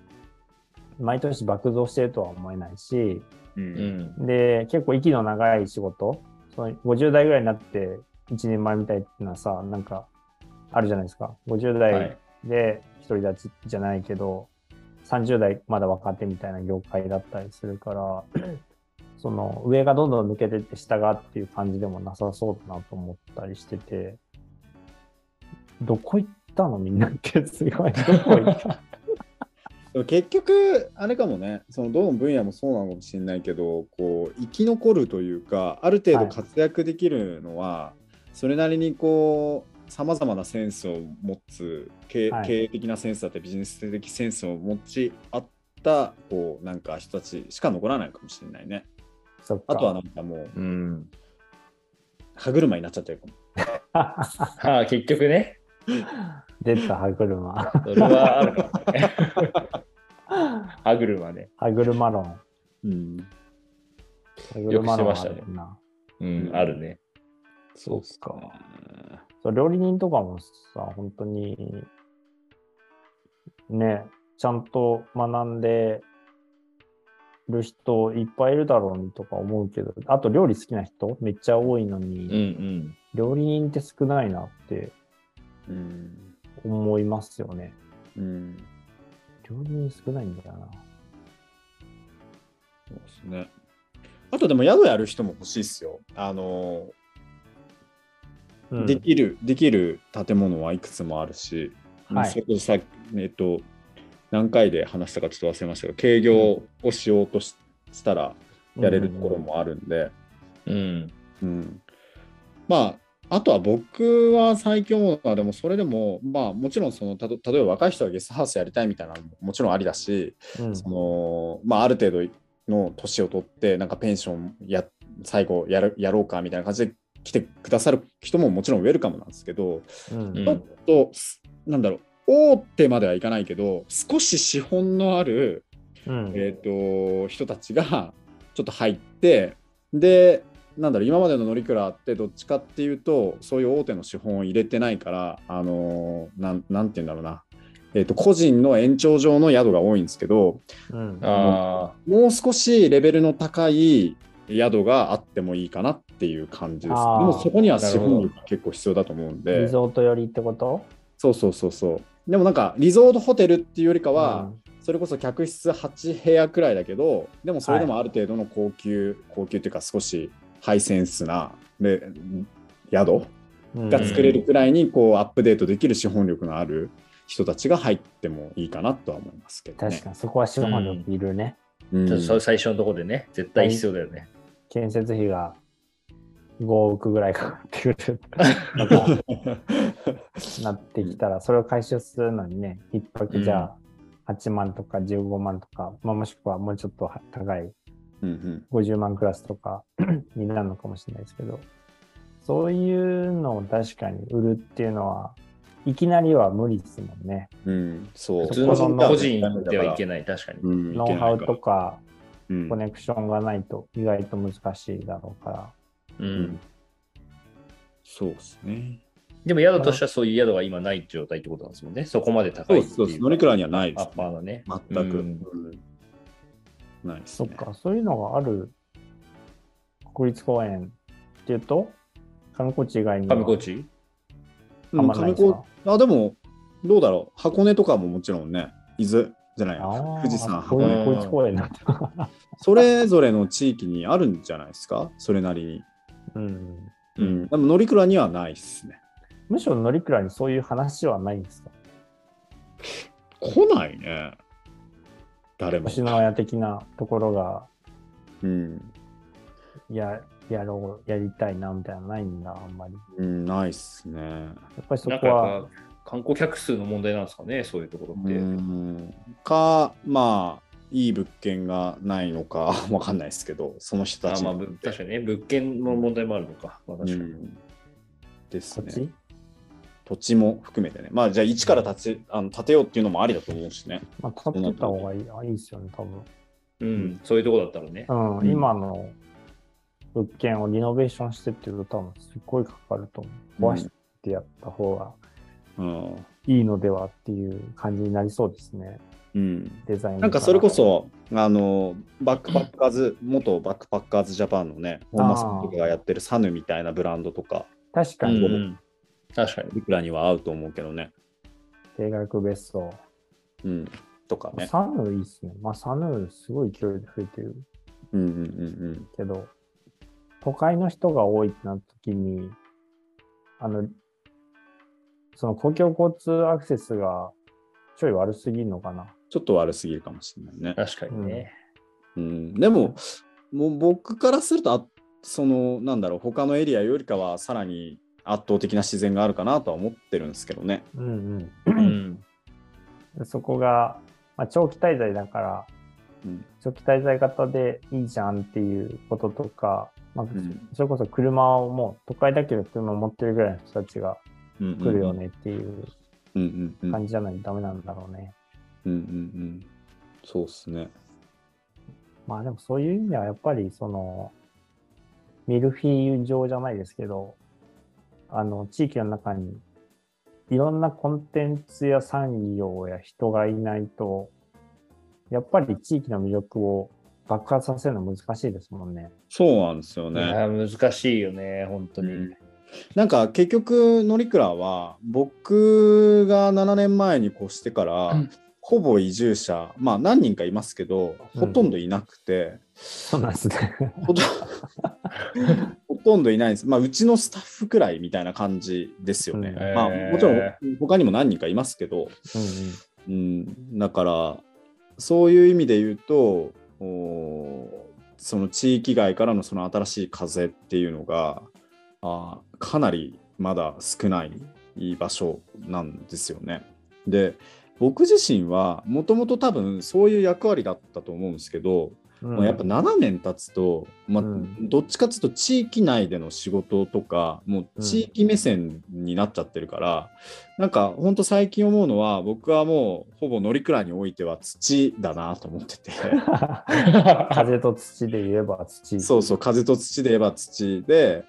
[SPEAKER 2] 毎年爆増してるとは思えないし、
[SPEAKER 3] う。
[SPEAKER 1] うんん。
[SPEAKER 2] で、結構息の長い仕事、その50代ぐらいになって一人前みたいっていうのはさ、なんかあるじゃないですか。50
[SPEAKER 1] は
[SPEAKER 2] 代
[SPEAKER 1] い。
[SPEAKER 2] で独り立ちじゃないけど、30代まだ若手みたいな業界だったりするから、その上がどんどん抜けてって下がっていう感じでもなさそうだなと思ったりしてて、どこ行ったのみんなってすごい。どこ行った？
[SPEAKER 3] でも結局、あれかもね、そのどの分野もそうなのかもしれないけど、こう生き残るというか、ある程度活躍できるのは、それなりにこう、さまざまなセンスを持つ経、
[SPEAKER 2] はい
[SPEAKER 3] 経営的なセンスだったり、ビジネス的センスを持ち合った、こう、なんか人たちしか残らないかもしれないね。
[SPEAKER 2] そっか。
[SPEAKER 3] あとはなんかもう、
[SPEAKER 1] うん。
[SPEAKER 3] 歯車になっちゃってるかも。
[SPEAKER 1] ああ、結局ね。
[SPEAKER 2] 出た歯車。
[SPEAKER 1] それはあるかもね。歯車ね。
[SPEAKER 2] 歯車論。
[SPEAKER 3] うん。
[SPEAKER 2] 歯
[SPEAKER 1] よく
[SPEAKER 2] 車論あ
[SPEAKER 1] してましたね。うん、あるね。
[SPEAKER 2] そうっすか。そう料理人とかもさ、本当に、ね、ちゃんと学んでる人いっぱいいるだろうにとか思うけど、あと料理好きな人？めっちゃ多いの
[SPEAKER 1] うんう
[SPEAKER 2] に、
[SPEAKER 1] ん。
[SPEAKER 2] 料理人って少ないなって
[SPEAKER 3] うん。
[SPEAKER 2] 思いますよね。
[SPEAKER 3] うん。
[SPEAKER 2] 料理人少ないんだよな。
[SPEAKER 3] そうですね。あとでも宿やる人も欲しいっすよ。あの、
[SPEAKER 2] うん
[SPEAKER 3] できる、できる建物はいくつもあるし、
[SPEAKER 2] はい
[SPEAKER 3] それこそさえっと、何回で話したかちょっと忘れましたが、営業をしようとししたらやれるところもあるんで、
[SPEAKER 1] うん。
[SPEAKER 3] うんまあ、あとは僕は最強思うのは、でもそれでも、まあもちろんその、たと例えば若い人はゲストハウスやりたいみたいなのももちろんありだし、
[SPEAKER 2] うん。
[SPEAKER 3] そのまあ、ある程度の年を取って、なんかペンションや最後やるやろうかみたいな感じで来てくださる人ももちろんウェルカムなんですけど、
[SPEAKER 2] うん。
[SPEAKER 1] うん。
[SPEAKER 3] ちょっと、なんだろう、大手まではいかないけど、少し資本のある、
[SPEAKER 2] うん。
[SPEAKER 3] えー、と人たちがちょっと入って、で、なんだろう、今までの乗鞍ってどっちかっていうと、そういう大手の資本を入れてないから、あのーなんなんて言うんだろうな、えー、と個人の延長上の宿が多いんですけど、
[SPEAKER 2] うん。
[SPEAKER 1] あ
[SPEAKER 3] もう少しレベルの高い宿があってもいいかなっていう感じです。でもそこには資本力が結構必要だと思うん
[SPEAKER 2] リ
[SPEAKER 3] で、
[SPEAKER 2] ゾート寄りってこと？
[SPEAKER 3] そうそうそうそう。でもなんかリゾートホテルっていうよりかは、それこそ客室8部屋くらいだけど、でもそれでもある程度の高級、高級っていうか少しハイセンスなで宿
[SPEAKER 2] うん
[SPEAKER 3] が作れるくらいにこうアップデートできる資本力のある人たちが入ってもいいかなとは思いますけどね。
[SPEAKER 2] 確かにそこは資本力いるね。
[SPEAKER 3] うん
[SPEAKER 1] あ、そ最初のところでね、絶対必要だよね。
[SPEAKER 2] 建設費が5億ぐらいかかってくる なってきたら、それを回収するのにね、一泊じゃあ8万とか15万とか、まあ、もしくはもうちょっと高い
[SPEAKER 3] うんうん
[SPEAKER 2] 50万クラスとか になるのかもしれないですけど、そういうのを確かに売るっていうのは、いきなりは無理ですもんね。
[SPEAKER 3] うん、そう。
[SPEAKER 1] 普通の個人ではい。けない、確かに。
[SPEAKER 3] うん
[SPEAKER 2] ノウハウと、か
[SPEAKER 3] うん
[SPEAKER 2] コネクションがないと意外と難しいだろうから。
[SPEAKER 1] う
[SPEAKER 3] うんん。そうですね。
[SPEAKER 1] でも宿としてはそういう宿が今ない状態ってことなんですもんね。そこまで高いっていう。
[SPEAKER 3] そうです。乗鞍にはないです
[SPEAKER 1] アッ。パーのね。
[SPEAKER 3] 全く。
[SPEAKER 1] うん
[SPEAKER 3] うんないですね。
[SPEAKER 2] そっか、そういうのがある国立公園っていうと、上高地以外には
[SPEAKER 1] 上高地
[SPEAKER 3] うん
[SPEAKER 2] あんまないですか？
[SPEAKER 3] 上高あ、でも、どうだろう。箱根とかももちろんね、伊豆、じゃない？富士山
[SPEAKER 2] こういうこいつ公園な。
[SPEAKER 3] それぞれの地域にあるんじゃないですか？それなりに。
[SPEAKER 2] うん。
[SPEAKER 3] うん、でも乗鞍にはないっすね。
[SPEAKER 2] むしろ乗鞍にそういう話はないんですか？
[SPEAKER 3] 来ないね。誰も。
[SPEAKER 2] 星の親的なところが
[SPEAKER 3] うん、
[SPEAKER 2] ややろう、やりたいなみたいなのないんだ、あんまり。
[SPEAKER 3] うん、ないっすね。
[SPEAKER 2] やっぱりそこは
[SPEAKER 1] 観光客数の問題なんですかね、そういうところって。
[SPEAKER 3] うんか、まあ、いい物件がないのか わかんないですけど、その人たちに
[SPEAKER 1] あまあ、ぶ確かにね、物件の問題もあるのか。まあ、確かに。
[SPEAKER 3] うんですね。土地も含めてね。まあ、じゃあ、一から建てあの建てようっていうのもありだと思うしね。
[SPEAKER 2] まあ、立ってた方がいいあいいですよね、多分。
[SPEAKER 1] うん、そういうところだったらね。
[SPEAKER 2] うん、
[SPEAKER 3] うん
[SPEAKER 2] 今の物件をリノベーションしてっていうと多分すっごいかかると思う。壊してやった方が
[SPEAKER 3] うん。
[SPEAKER 2] いいのではっていう感じになりそうですね。
[SPEAKER 3] うん、
[SPEAKER 2] デザイン
[SPEAKER 3] なんかそれこそ、あの、バックパッカーズ、元バックパッカーズジャパンのね、本間さんとかがやってるサヌみたいなブランドとか、
[SPEAKER 2] 確かに、
[SPEAKER 1] うんうん確かに。
[SPEAKER 3] いくらには合うと思うけどね。
[SPEAKER 2] 定額別荘。
[SPEAKER 3] うん。とかね。
[SPEAKER 2] サヌーいいっすね。まあサヌーすごい勢いで増えてる
[SPEAKER 3] うんうんうん
[SPEAKER 2] けど、都会の人が多いってなった時に、あの、その公共交通アクセスがちょい悪すぎるのかな。
[SPEAKER 3] ちょっと悪すぎるかもしれないね。
[SPEAKER 1] 確かにね。
[SPEAKER 3] うん、でも、もう僕からすると、あその、なんだろう、他のエリアよりかは、さらに圧倒的な自然があるかなとは思ってるんですけどね。
[SPEAKER 2] うん
[SPEAKER 1] う
[SPEAKER 2] うん。そこが、まあ、長期滞在だから、
[SPEAKER 3] うん。
[SPEAKER 2] 長期滞在型でいいじゃんっていうこととか、まあ
[SPEAKER 3] ん
[SPEAKER 2] それこそ車をもう都会だけど車を持ってるぐらいの人たちが
[SPEAKER 3] うん
[SPEAKER 2] 来るよ。ねっていう感じじゃないとダメなんだろうね。
[SPEAKER 3] うんうん。そうっすね。
[SPEAKER 2] まあでもそういう意味ではやっぱりそのミルフィーユ状じゃないですけど、あの地域の中にいろんなコンテンツや産業や人がいないと、やっぱり地域の魅力を爆発させるの難しいですもんね。
[SPEAKER 3] そうなんですよ
[SPEAKER 1] い
[SPEAKER 3] ね。
[SPEAKER 1] や難しいよね、本当に。
[SPEAKER 3] なんか結局、乗鞍は僕が7年前に越してから、
[SPEAKER 1] うん
[SPEAKER 3] ほぼ移住者、まあ何人かいますけど、
[SPEAKER 2] うん
[SPEAKER 3] ほとんどいなくて、
[SPEAKER 2] そうなんですね。
[SPEAKER 3] ほとんどいないです。まあ、うちのスタッフくらいみたいな感じですよね。
[SPEAKER 2] うん
[SPEAKER 3] まあ、もちろん他にも何人かいますけど、
[SPEAKER 2] うんうん
[SPEAKER 3] うん、だから、そういう意味で言うと、おその地域外からのその新しい風っていうのが、あーかなりまだ少ない場所なんですよね。で、僕自身はもともと多分そういう役割だったと思うんですけど、
[SPEAKER 2] うん
[SPEAKER 3] もうやっぱ7年経つと、まあ
[SPEAKER 2] うん。
[SPEAKER 3] どっちかっていうと地域内での仕事とかもう地域目線になっちゃってるから、なんか本当最近思うのは僕はもうほぼ乗鞍においては土だなと思ってて。
[SPEAKER 2] 風と土で言えば土。
[SPEAKER 3] そうそう風と土で言えば土。で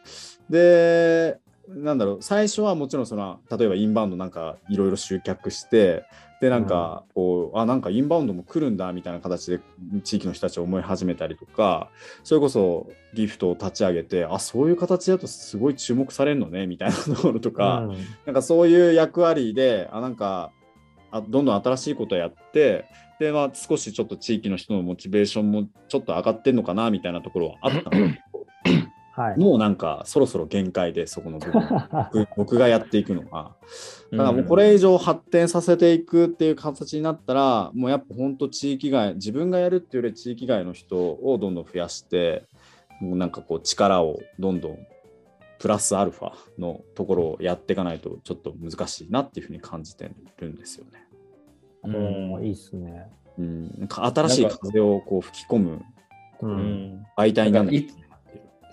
[SPEAKER 3] でなんだろう最初はもちろんその例えばインバウンドなんかいろいろ集客してでなんかこう、あなんかインバウンドも来るんだみたいな形で地域の人たちを思い始めたりとかそれこそギフトを立ち上げてあそういう形だとすごい注目されるのねみたいなところとか、
[SPEAKER 2] うん。
[SPEAKER 3] なんかそういう役割であなんかあどんどん新しいことをやってで、まあ、少しちょっと地域の人のモチベーションもちょっと上がってんのかなみたいなところはあったの。で
[SPEAKER 2] はい。
[SPEAKER 3] もうなんかそろそろ限界でそこの部分 僕僕がやっていくのがだからもうこれ以上発展させていくっていう形になったらもうやっぱ本当地域外自分がやるっていうより地域外の人をどんどん増やしてもうなんかこう力をどんどんプラスアルファのところをやっていかないとちょっと難しいなっていうふうに感じてるんですよね。
[SPEAKER 1] うん
[SPEAKER 2] いいっすね。
[SPEAKER 3] うん、なんか新しい風をこう吹き込む
[SPEAKER 2] う。
[SPEAKER 1] うんん
[SPEAKER 3] 媒体にならない
[SPEAKER 1] い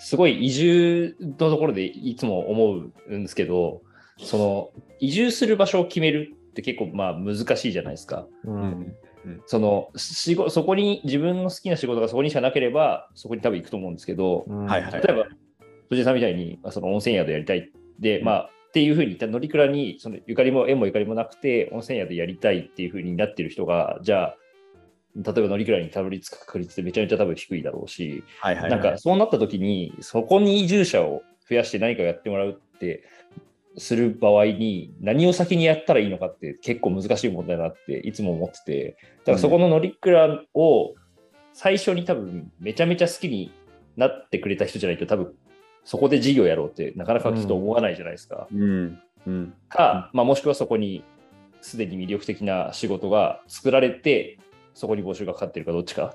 [SPEAKER 1] すごい移住のところでいつも思うんですけど、その移住する場所を決めるって結構まあ難しいじゃないですか。
[SPEAKER 2] う
[SPEAKER 3] うん。ん
[SPEAKER 1] その仕事そこに自分の好きな仕事がそこにしかなければそこに多分行くと思うんですけど、
[SPEAKER 2] うん
[SPEAKER 3] はいはい。
[SPEAKER 1] 例えば藤井さんみたいにまあその温泉宿やりたい。で、まあっていうふうに乗鞍にそのゆかりも縁もゆかりもなくて温泉宿やりたいっていうふうになってる人がじゃあ例えば乗鞍にたどり着く確率ってめちゃめちゃ多分低いだろうし、
[SPEAKER 3] はいはいはい
[SPEAKER 1] なんかそうなった時にそこに移住者を増やして何かやってもらうってする場合に何を先にやったらいいのかって結構難しい問題だなっていつも思ってて、だからそこの乗りクラを最初に多分めちゃめちゃ好きになってくれた人じゃないと多分そこで事業やろうってなかなかちょっと思わないじゃないですか。
[SPEAKER 3] うん。うん。
[SPEAKER 1] か、まあ、もしくはそこにすでに魅力的な仕事が作られてそこに募集がかかってるかどっちか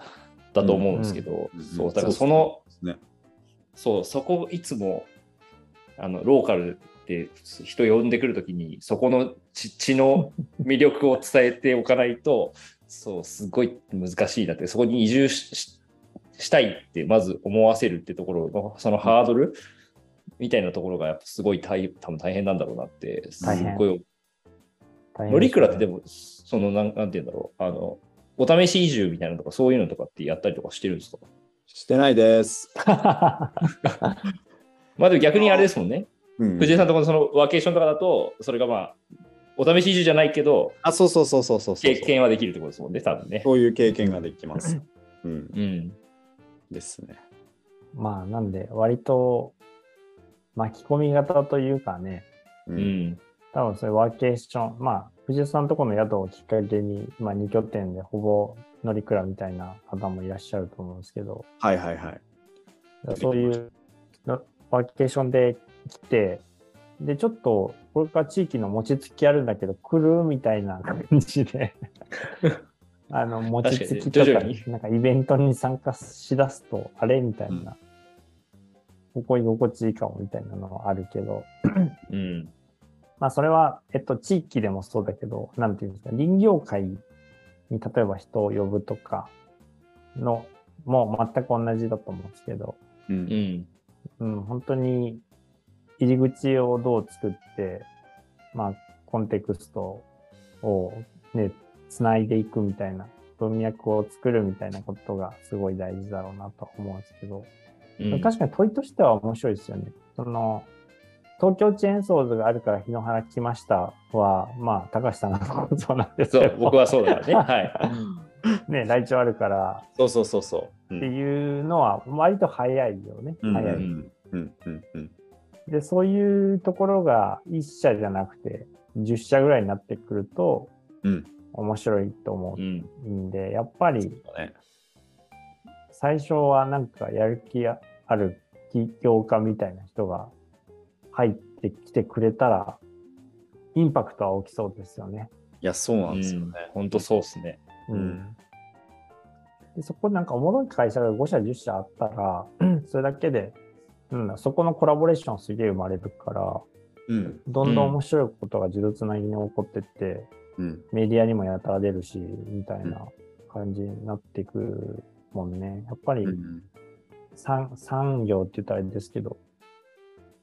[SPEAKER 1] だと思うんですけど、
[SPEAKER 3] うん
[SPEAKER 1] そうだからその
[SPEAKER 3] そうね。
[SPEAKER 1] そうそこいつもあのローカルで人呼んでくるときにそこの地地の魅力を伝えておかないと そうすごい難しいなってそこに移住しししたいってまず思わせるってところのそのハードルみたいなところがやっぱすごい大多分大変なんだろうなってす
[SPEAKER 2] 大変
[SPEAKER 1] ごい
[SPEAKER 2] 大変
[SPEAKER 1] 乗鞍ってで
[SPEAKER 2] も。
[SPEAKER 1] もそのなんなんて言うんだろうあのお試し移住みたいなのとかそういうのとかってやったりとかしてるんですか？
[SPEAKER 3] してないです。
[SPEAKER 1] まあでも逆にあれですもんね
[SPEAKER 3] うん
[SPEAKER 1] 藤井さんとこのそのワーケーションとかだと、それがまあ、お試し移住じゃないけど、
[SPEAKER 3] あ、そうそうそうそうそうそう。
[SPEAKER 1] 経験はできるってことですもんね、多分ね。
[SPEAKER 3] そういう経験ができます。うん。
[SPEAKER 1] うん。
[SPEAKER 3] ですね。
[SPEAKER 2] まあ、なんで、割と巻き込み型というかね、
[SPEAKER 3] う。
[SPEAKER 1] うんん。
[SPEAKER 2] 多分それワーケーション、まあ、藤井さんのところの宿をきっかけに、まあ、2拠点でほぼ乗り倉みたいな方もいらっしゃると思うんですけど、
[SPEAKER 3] はいはいはい。
[SPEAKER 2] そういうのワーケーションで来て、で、ちょっと、これから地域の餅つきあるんだけど、来るみたいな感じで、あの、餅つきとかなんかイベントに参加しだすと、あれみたいな、ここ居心地いいかもみたいなのはあるけど、
[SPEAKER 1] うん。
[SPEAKER 2] まあ、それは、えっと、地域でもそうだけど、なんていうんですか、林業界に例えば人を呼ぶとかの、もう全く同じだと思うんですけど、
[SPEAKER 3] う。
[SPEAKER 1] うんん。
[SPEAKER 2] うん、本当に入り口をどう作って、まあ、コンテクストをね、つないでいくみたいな、文脈を作るみたいなことがすごい大事だろうなと思うんですけど、
[SPEAKER 1] うん
[SPEAKER 2] 確かに問いとしては面白いですよね。その、東京チェーンソーズがあるから日野原来ましたは、まあ、高橋さんがそうなんですけど、
[SPEAKER 1] そう、僕はそうだからね。はい。
[SPEAKER 2] ね、来庁あるから
[SPEAKER 3] そうそうそうそう。
[SPEAKER 2] っていうのは割と早いよね。
[SPEAKER 3] うん
[SPEAKER 2] 早い。
[SPEAKER 3] うんうんうんうん
[SPEAKER 2] で、そういうところが1社じゃなくて10社ぐらいになってくると
[SPEAKER 3] うん。
[SPEAKER 2] 面白いと思
[SPEAKER 1] うん。
[SPEAKER 2] うんで、やっぱり
[SPEAKER 3] ね。
[SPEAKER 2] 最初はなんかやる気ある起業家みたいな人が入ってきてくれたらインパクトは大きそうですよね。
[SPEAKER 3] いや、そうなんですよね。
[SPEAKER 1] 本当そうっすね。
[SPEAKER 3] うん
[SPEAKER 2] でそこなんかおもろい会社が5社10社あったら それだけで、うん、そこのコラボレーションすげえ生まれるから
[SPEAKER 3] うん。
[SPEAKER 2] どんどん面白いことが自動つなぎに起こってって、
[SPEAKER 3] うん。
[SPEAKER 2] メディアにもやたら出るし、みたいな感じになっていくもんね。やっぱり
[SPEAKER 3] うん
[SPEAKER 2] 産産業って言ったらあれですけど、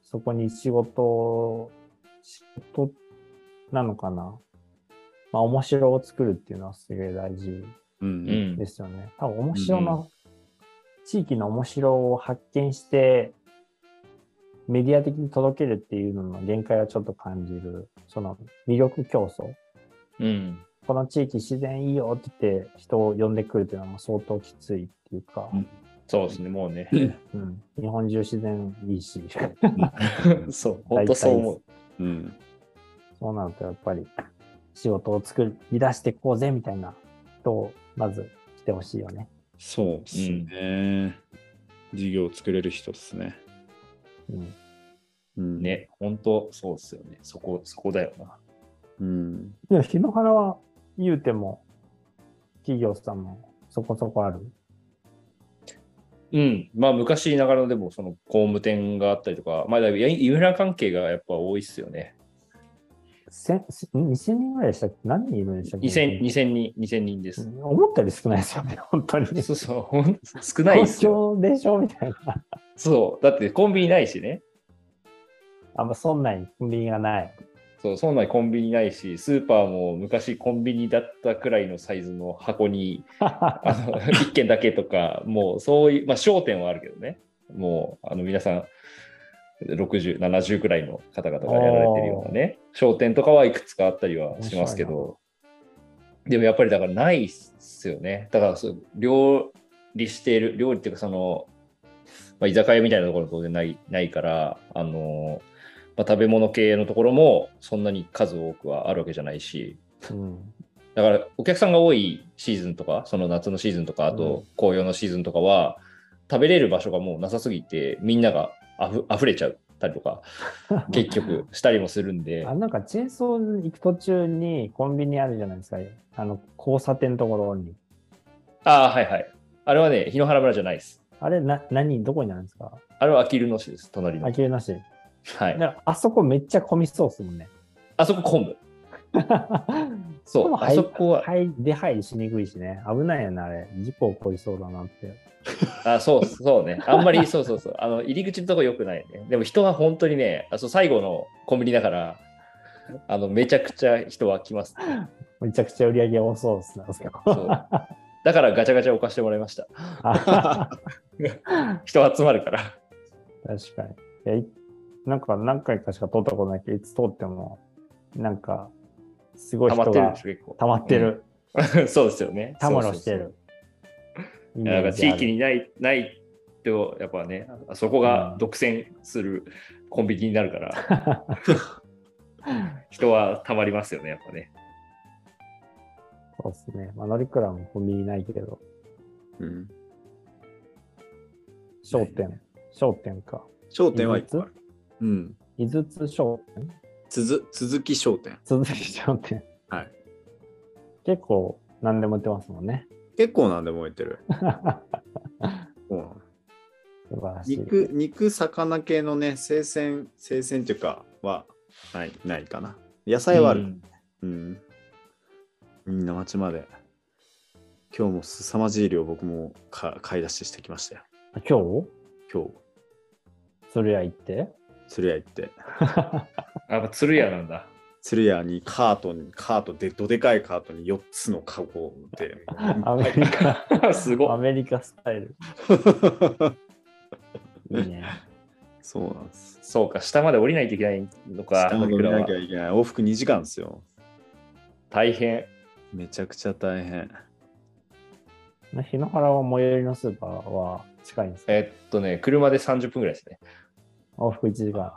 [SPEAKER 2] そこに仕事、仕事なのかな？まあ、面白を作るっていうのはすげえ大事
[SPEAKER 3] う。
[SPEAKER 1] うんん
[SPEAKER 2] で。すよね。多分面白の、地域の面白を発見して、メディア的に届けるっていうのの限界はちょっと感じる。その魅力競争。
[SPEAKER 1] うん。
[SPEAKER 2] この地域自然いいよって言って人を呼んでくるっていうのは相当きついっていうか、
[SPEAKER 3] うん
[SPEAKER 1] そうですね、もうね。
[SPEAKER 2] うん、日本中自然いいし、
[SPEAKER 1] そう、本当そう思う。
[SPEAKER 3] うん。
[SPEAKER 2] そうなるとやっぱり仕事を作り出していこうぜみたいな人をまず来てほしいよね。
[SPEAKER 3] そうですね。事業を作れる人ですね。
[SPEAKER 2] うん、
[SPEAKER 3] うん。。
[SPEAKER 1] ね、本当そうっすよね。そこ、そこだよな。
[SPEAKER 3] うん。
[SPEAKER 2] いや、日野原は言うても企業さんもそこそこある。
[SPEAKER 1] うん。まあ、昔ながらのでも、その工務店があったりとか、まあ、だいぶインフラ関係がやっぱ多いっすよね。
[SPEAKER 2] せ2000人ぐらいでしたっけ？何人いるんでしたっけ
[SPEAKER 1] ？2000 2000人、2000人です。
[SPEAKER 2] うん思ったより少ないですよね、本当に。
[SPEAKER 1] そうそう、ほん少ないっ
[SPEAKER 2] 東
[SPEAKER 1] すよ。
[SPEAKER 2] 京でしょ？みたいな。
[SPEAKER 1] そう、だってコンビニないしね。
[SPEAKER 2] あんまそんなにコンビニがない。
[SPEAKER 1] そう、そんなにコンビニないし、スーパーも昔コンビニだったくらいのサイズの箱に、あの1軒だけとか、もうそういう、まあ商店はあるけどね。もう、あの皆さん、60、70くらいの方々がやられてるようなね、商店とかはいくつかあったりはしますけど、でもやっぱりだからないっすよね。だからそう、料理している、料理っていうかその、まあ、居酒屋みたいなところ当然ないないから、あの、まあ、食べ物系のところもそんなに数多くはあるわけじゃないし、
[SPEAKER 2] うん。
[SPEAKER 1] だからお客さんが多いシーズンとか、その夏のシーズンとか、あ
[SPEAKER 2] うん
[SPEAKER 1] と紅葉のシーズンとかは、食べれる場所がもうなさすぎて、みんながあふ溢れちゃったりとか、結局したりもするんで
[SPEAKER 2] あ、なんか、チェーンソー行く途中にコンビニあるじゃないですか。あの、交差点のところに。
[SPEAKER 1] ああ、はいはい。あれはね、檜原村じゃないです。
[SPEAKER 2] あれ、な、何、どこにあるんですか？
[SPEAKER 1] あれはあきる野市です、隣の
[SPEAKER 2] あ。きるなし。
[SPEAKER 1] はい。
[SPEAKER 2] だから、あそこめっちゃ混みそうっすもんね。
[SPEAKER 1] あそこ昆布。そう、あ
[SPEAKER 2] 入
[SPEAKER 1] そこは、
[SPEAKER 2] 入出入りしにくいしね。危ないよね、あれ。事故起こりそうだなって。
[SPEAKER 1] あそうそうね。あんまりそうそうそう。あの入り口のとこ良くないね。でも人は本当にね、あそう最後のコンビニだから、あのめちゃくちゃ人は来ます、ね。
[SPEAKER 2] めちゃくちゃ売り上げ多そうですね。
[SPEAKER 1] だからガチャガチャ置かしてもらいました。人集まるから。
[SPEAKER 2] 確かに。なんか何回かしか通ったことないけど、いつ通っても、なんか、すごい人が
[SPEAKER 1] 溜まってる。
[SPEAKER 2] 溜まってる。
[SPEAKER 1] うん。そうですよね。
[SPEAKER 2] たむろしてる。
[SPEAKER 1] そうそうそう。いやだから地域にないないと、やっぱね、あそこが独占するコンビニになるから、人はたまりますよね、やっぱね。
[SPEAKER 2] そうですね。まあ、乗鞍もコンビニないけど、
[SPEAKER 3] うん。
[SPEAKER 2] 商店、商店か。
[SPEAKER 3] 商店はいっぱいある。うん。
[SPEAKER 2] 井筒商店？
[SPEAKER 3] つづ続き商店。
[SPEAKER 2] 続き商店。
[SPEAKER 3] はい。
[SPEAKER 2] 結構何でも売ってますもんね。
[SPEAKER 3] 結構なんでも置いてる。そ うなの
[SPEAKER 2] 素晴らしい。
[SPEAKER 3] 肉、肉、魚系のね、生鮮、生鮮っていうか、はない、ないかな。野菜はある。
[SPEAKER 1] うん
[SPEAKER 3] うん。みんな町まで。今日も凄まじい量僕もか買い出ししてきましたよ。
[SPEAKER 2] あ今日？
[SPEAKER 3] 今日、
[SPEAKER 2] それ屋行って
[SPEAKER 3] 鶴屋行って。
[SPEAKER 1] あやっぱ鶴屋なんだ。
[SPEAKER 3] 鶴屋にカートに、カートで、どでかいカートに4つのカゴで。
[SPEAKER 2] アメリカ、
[SPEAKER 1] すごい。
[SPEAKER 2] アメリカスタイル。いいね。
[SPEAKER 3] そうなんです。
[SPEAKER 1] そうか、下まで降りないといけないのか、
[SPEAKER 3] 下まで降りなき
[SPEAKER 1] は
[SPEAKER 3] ゃいけない。往復2時間ですよ。
[SPEAKER 1] 大変。
[SPEAKER 3] めちゃくちゃ大変。
[SPEAKER 2] 日野原は最寄りのスーパーは近いんですか？
[SPEAKER 1] えっとね、車で30分ぐらいですね。
[SPEAKER 2] 往復1時間。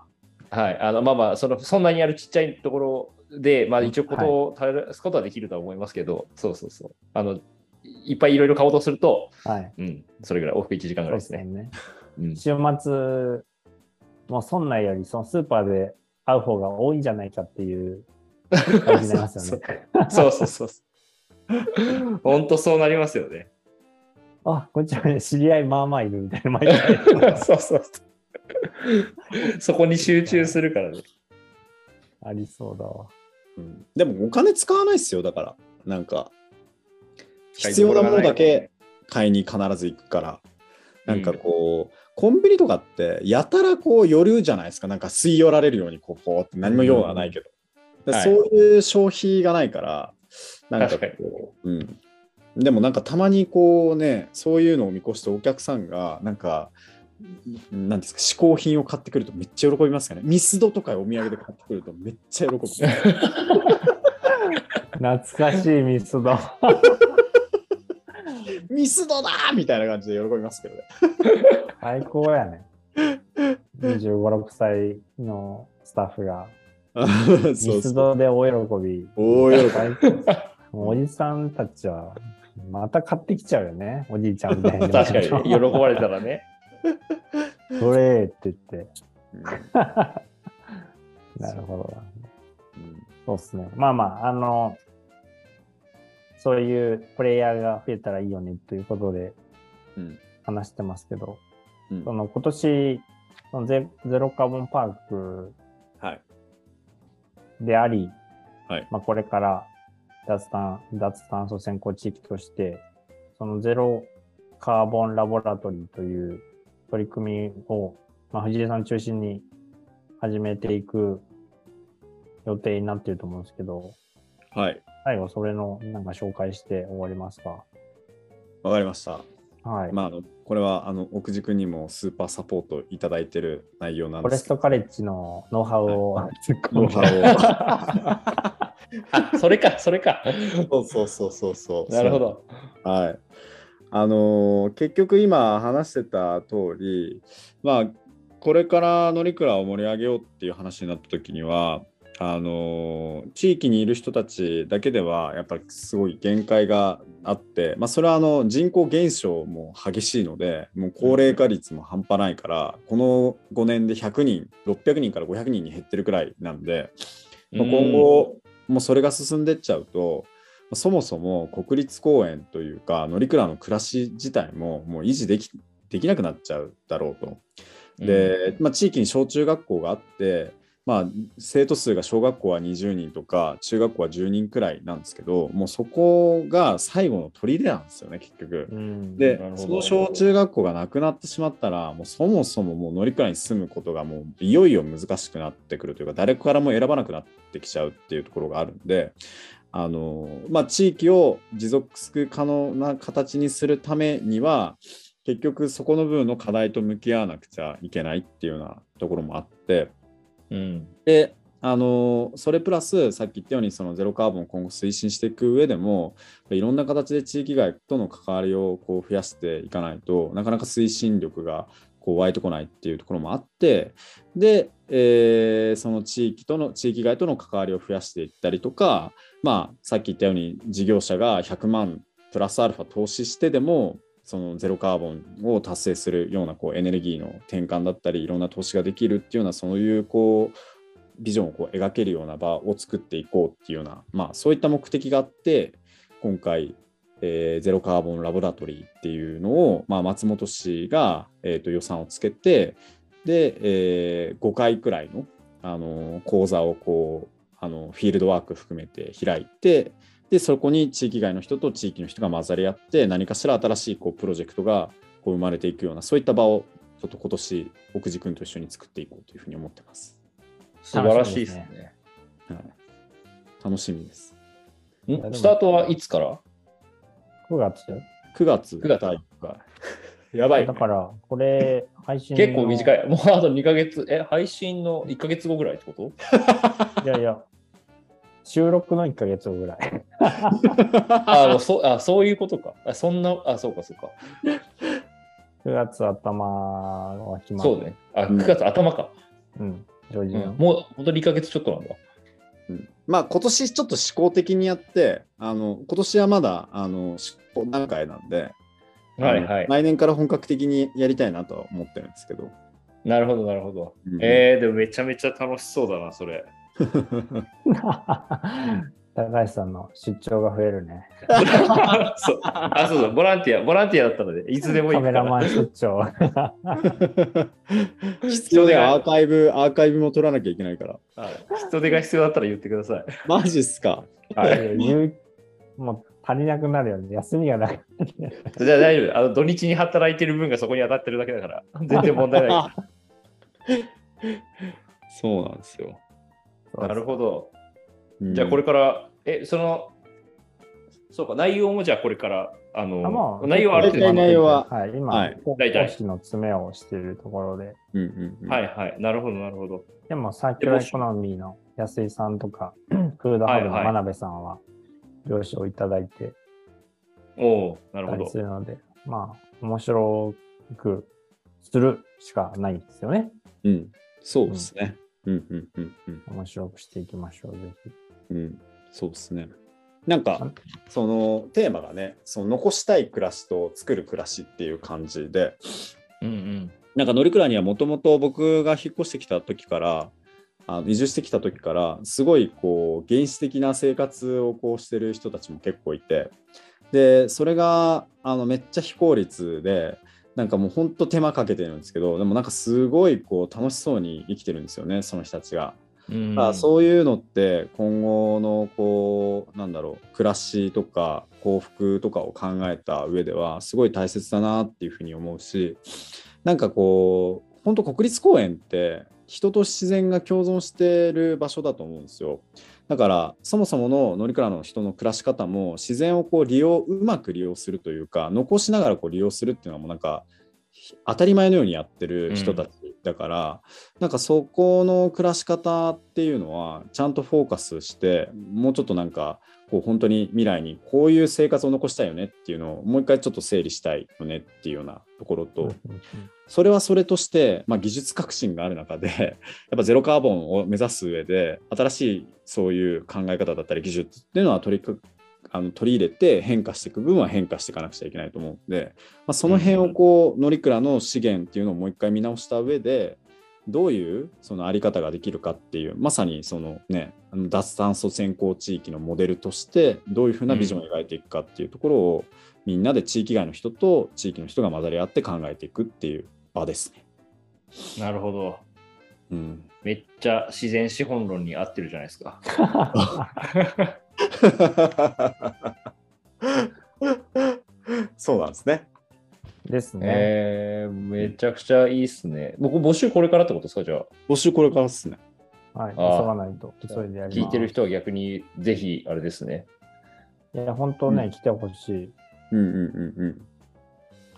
[SPEAKER 1] はい。あのまあまあその、そんなにあるちっちゃいところで、まあ一応ことを垂れすことはできるとは思いますけど、そうそうそう。あの、いっぱいいろいろ買おうとすると、
[SPEAKER 2] はい。
[SPEAKER 1] うん、それぐらい、往復1時間ぐらいです
[SPEAKER 2] そう
[SPEAKER 1] ね。
[SPEAKER 2] ね。
[SPEAKER 1] うん、
[SPEAKER 2] 週末、もう村内よりそのスーパーで会う方が多いんじゃないかっていう感じになりますよね。
[SPEAKER 1] そうそうそうそう。本当そうなりますよね。
[SPEAKER 2] あ、こっちはね、知り合いまあまあいるみたいな、
[SPEAKER 1] そうそうそう。そこに集中するからね。
[SPEAKER 2] ありそうだわ。
[SPEAKER 3] うんでもお金使わないっすよ、だから。なんか、必要なものだけ買いに必ず行くから。なんかこう、コンビニとかって、やたらこう余裕じゃないですか。なんか吸い寄られるように、こう、こうって何も用はないけど。で
[SPEAKER 1] はい
[SPEAKER 3] そういう消費がないから、なんか
[SPEAKER 1] 確かに
[SPEAKER 3] こう、うん。でもなんかたまにこうね、そういうのを見越してお客さんが、なんか、なんですか、嗜好品を買ってくるとめっちゃ喜びますかね。ミスドとかお土産で買ってくるとめっちゃ喜ぶ。
[SPEAKER 2] 懐かしいミスド。
[SPEAKER 3] ミスドだーみたいな感じで喜びますけどね。
[SPEAKER 2] 最高やね。25、6歳のスタッフが ミス。ドで大喜び。
[SPEAKER 3] 大喜び。
[SPEAKER 2] おじさんたちはまた買ってきちゃうよね。おじいちゃんみたいに。
[SPEAKER 1] 確かに、喜ばれたらね。
[SPEAKER 2] それって言って。
[SPEAKER 3] うん
[SPEAKER 2] なるほどな。
[SPEAKER 3] うん
[SPEAKER 2] そうっすね。まあまあ、あの、そういうプレイヤーが増えたらいいよねということで
[SPEAKER 3] うん
[SPEAKER 2] 話してますけど、
[SPEAKER 3] うん
[SPEAKER 2] その今年、そのゼゼロカーボンパーク
[SPEAKER 3] はい。
[SPEAKER 2] であり、
[SPEAKER 3] はい
[SPEAKER 2] まあ、これから脱炭脱炭素先行地域として、そのゼロカーボンラボラトリーという取り組みを、まあ、藤井さん中心に始めていく予定になっていると思うんですけど、
[SPEAKER 3] はい。
[SPEAKER 2] 最後それのなんか紹介して終わりますか？
[SPEAKER 3] わかりました。
[SPEAKER 2] はい。
[SPEAKER 3] まあ、あのこれはあの奥地君にもスーパーサポートいただいてる内容なん
[SPEAKER 2] フォレ
[SPEAKER 3] ですけど。
[SPEAKER 2] ストカレッジのノウハウを突っ込んで
[SPEAKER 3] ノウハ
[SPEAKER 1] あ、それか、それか。
[SPEAKER 3] ウを。そうそうそうそうそう。
[SPEAKER 1] なるほ。ど。
[SPEAKER 3] はい。あのー結局今話してた通り、まあ、これから乗鞍を盛り上げようっていう話になった時にはあの地域にいる人たちだけではやっぱりすごい限界があって、まあ、それはあの人口減少も激しいのでもう高齢化率も半端ないからこの5年で100人600人から500人に減ってるくらいなんで、まあ今後もうそれが進んでっちゃうとそもそも国立公園というか乗鞍の暮らし自体ももう維持できできなくなっちゃうだろうと。で、まあ、地域に小中学校があって、まあ、生徒数が小学校は20人とか中学校は10人くらいなんですけどもうそこが最後の砦なんですよね結局。
[SPEAKER 2] うん
[SPEAKER 3] でその小中学校がなくなってしまったらもうそもそももう乗鞍に住むことがもういよいよ難しくなってくるというか誰からも選ばなくなってきちゃうっていうところがあるんであの、まあ、地域を持続可能な形にするためには結局そこの部分の課題と向き合わなくちゃいけないっていうようなところもあって
[SPEAKER 1] うん。
[SPEAKER 3] であのそれプラスさっき言ったようにそのゼロカーボンを今後推進していく上でもいろんな形で地域外との関わりをこう増やしていかないとなかなか推進力がこう湧いてこないっていうところもあってで、えーその地域との地域外との関わりを増やしていったりとか、まあ、さっき言ったように事業者が100万プラスアルファ投資してでもそのゼロカーボンを達成するようなこうエネルギーの転換だったりいろんな投資ができるっていうようなそういうこうビジョンをこう描けるような場を作っていこうっていうような、まあ、そういった目的があって今回、えーゼロカーボンラボラトリーっていうのを、まあ、松本市が、えーと予算をつけてで、え5回くらいの、あの講座をこうあのフィールドワーク含めて開いてでそこに地域外の人と地域の人が混ざり合って何かしら新しいこうプロジェクトがこう生まれていくようなそういった場をちょっと今年奥地君と一緒に作っていこうというふうに思ってます。
[SPEAKER 1] 素晴らしいですね。
[SPEAKER 3] はい、楽しみです。
[SPEAKER 1] んスタートはいつから
[SPEAKER 2] ？9月
[SPEAKER 3] 9月
[SPEAKER 1] 9月
[SPEAKER 3] 第一回やばい、
[SPEAKER 2] だから、これ、配信の
[SPEAKER 1] 結構短い。もうあと2ヶ月、え、配信の1ヶ月後ぐらいってこと？
[SPEAKER 2] いやいや、収録の1ヶ月後ぐらい。
[SPEAKER 1] あもうそあ、そういうことか。あそんな、あ、そうか、そうか。
[SPEAKER 2] 9月頭は決まる。
[SPEAKER 1] そうね。あ、
[SPEAKER 3] うん
[SPEAKER 1] 9月頭か。
[SPEAKER 2] うん、上旬。
[SPEAKER 1] うんもう本当に1ヶ月ちょっとなんだ。
[SPEAKER 3] うんまあ今年ちょっと試行的にやってあの今年はまだあの試行段階なんで、
[SPEAKER 1] はいはい。
[SPEAKER 3] 来年から本格的にやりたいなとは思ってるんですけど。
[SPEAKER 1] なるほど、なるほど。
[SPEAKER 3] うん
[SPEAKER 1] えー、でもめちゃめちゃ楽しそうだな、それ。
[SPEAKER 2] 高橋さんの出張が増えるね。
[SPEAKER 1] そうあ、そうそう、ボランティア、ボランティアだったので、いつでもいい
[SPEAKER 2] カ。メラマン出張。
[SPEAKER 3] 必要でアーカイブ、アーカイブも取らなきゃいけないから。
[SPEAKER 1] はい人手が必要だったら言ってください。
[SPEAKER 3] マジっすか。
[SPEAKER 1] はい。
[SPEAKER 2] もう足りなくなるよね。休みがなくなる。
[SPEAKER 1] じゃあ大丈夫。あの土日に働いてる分がそこに当たってるだけだから、全然問題ない。
[SPEAKER 3] そうなんですよ。
[SPEAKER 1] なるほど。
[SPEAKER 3] うん
[SPEAKER 1] じゃあこれから、え、その、そうか、内容もじゃあこれから、あの、
[SPEAKER 2] あまあ
[SPEAKER 1] 内容はある程度
[SPEAKER 3] 大体内容は
[SPEAKER 2] はい、今、
[SPEAKER 3] はい
[SPEAKER 2] 公
[SPEAKER 1] 大体
[SPEAKER 2] 式の詰めをしているところで。
[SPEAKER 3] うんうんうん
[SPEAKER 1] はいはい。なるほど、なるほど。
[SPEAKER 2] でも、サーキュラーエコノミーの安井さんとか、フードハブの
[SPEAKER 1] はいはい
[SPEAKER 2] 真鍋さんは、了承いただいて
[SPEAKER 1] おおなるほど
[SPEAKER 2] す。るので、まあ、面白くするしかないんですよね。
[SPEAKER 3] うん、そうですね。うんうんうんうん
[SPEAKER 2] 面白くしていきましょう、ぜひ。
[SPEAKER 3] うん、そうですね。なんか、そのテーマがね、その残したい暮らしと作る暮らしっていう感じで、
[SPEAKER 1] うんうん。
[SPEAKER 3] なんか乗鞍にはもともと僕が引っ越してきた時から、あの移住してきた時から、すごいこう原始的な生活をこうしてる人たちも結構いて、で、それがあのめっちゃ非効率で、なんかもう本当手間かけてるんですけど、でもなんかすごいこう楽しそうに生きてるんですよね、その人たちが。
[SPEAKER 1] うん
[SPEAKER 3] まあ、そういうのって今後のこうなんだろう暮らしとか幸福とかを考えた上ではすごい大切だなっていうふうに思うしなんかこう本当国立公園って人と自然が共存している場所だと思うんですよ。だからそもそもの乗鞍の人の暮らし方も自然をこう利用うまく利用するというか残しながらこう利用するっていうのはもうなんか当たり前のようにやってる人たちだから、なんかそこの暮らし方っていうのはちゃんとフォーカスしてもうちょっとなんかこう本当に未来にこういう生活を残したいよねっていうのをもう一回ちょっと整理したいよねっていうようなところと、
[SPEAKER 2] うん。うん
[SPEAKER 3] それはそれとして、まあ、技術革新がある中で やっぱゼロカーボンを目指す上で新しいそういう考え方だったり技術っていうのは取りくあの取り入れて変化していく部分は変化していかなくちゃいけないと思うんで、まあ、その辺をこう乗鞍の資源っていうのをもう一回見直した上でどういうそのあり方ができるかっていうまさにそのね脱炭素先行地域のモデルとしてどういうふうなビジョンを描いていくかっていうところを、みんなで地域外の人と地域の人が混ざり合って考えていくっていう場ですね。
[SPEAKER 1] なるほど。
[SPEAKER 3] うん、
[SPEAKER 1] めっちゃ自然資本論に合ってるじゃないですか。
[SPEAKER 3] そうなんですね。
[SPEAKER 2] ですね。
[SPEAKER 1] えー、めちゃくちゃいいっすね。僕、募集これからってことですかじゃあ？
[SPEAKER 3] 募集これからですね。
[SPEAKER 2] はい。急がないと。急いでやります。
[SPEAKER 1] 聞いてる人は逆にぜひ、あれですね。
[SPEAKER 2] いや、本当ね、
[SPEAKER 3] うん
[SPEAKER 2] 来てほしい。
[SPEAKER 3] うんうんうんうん。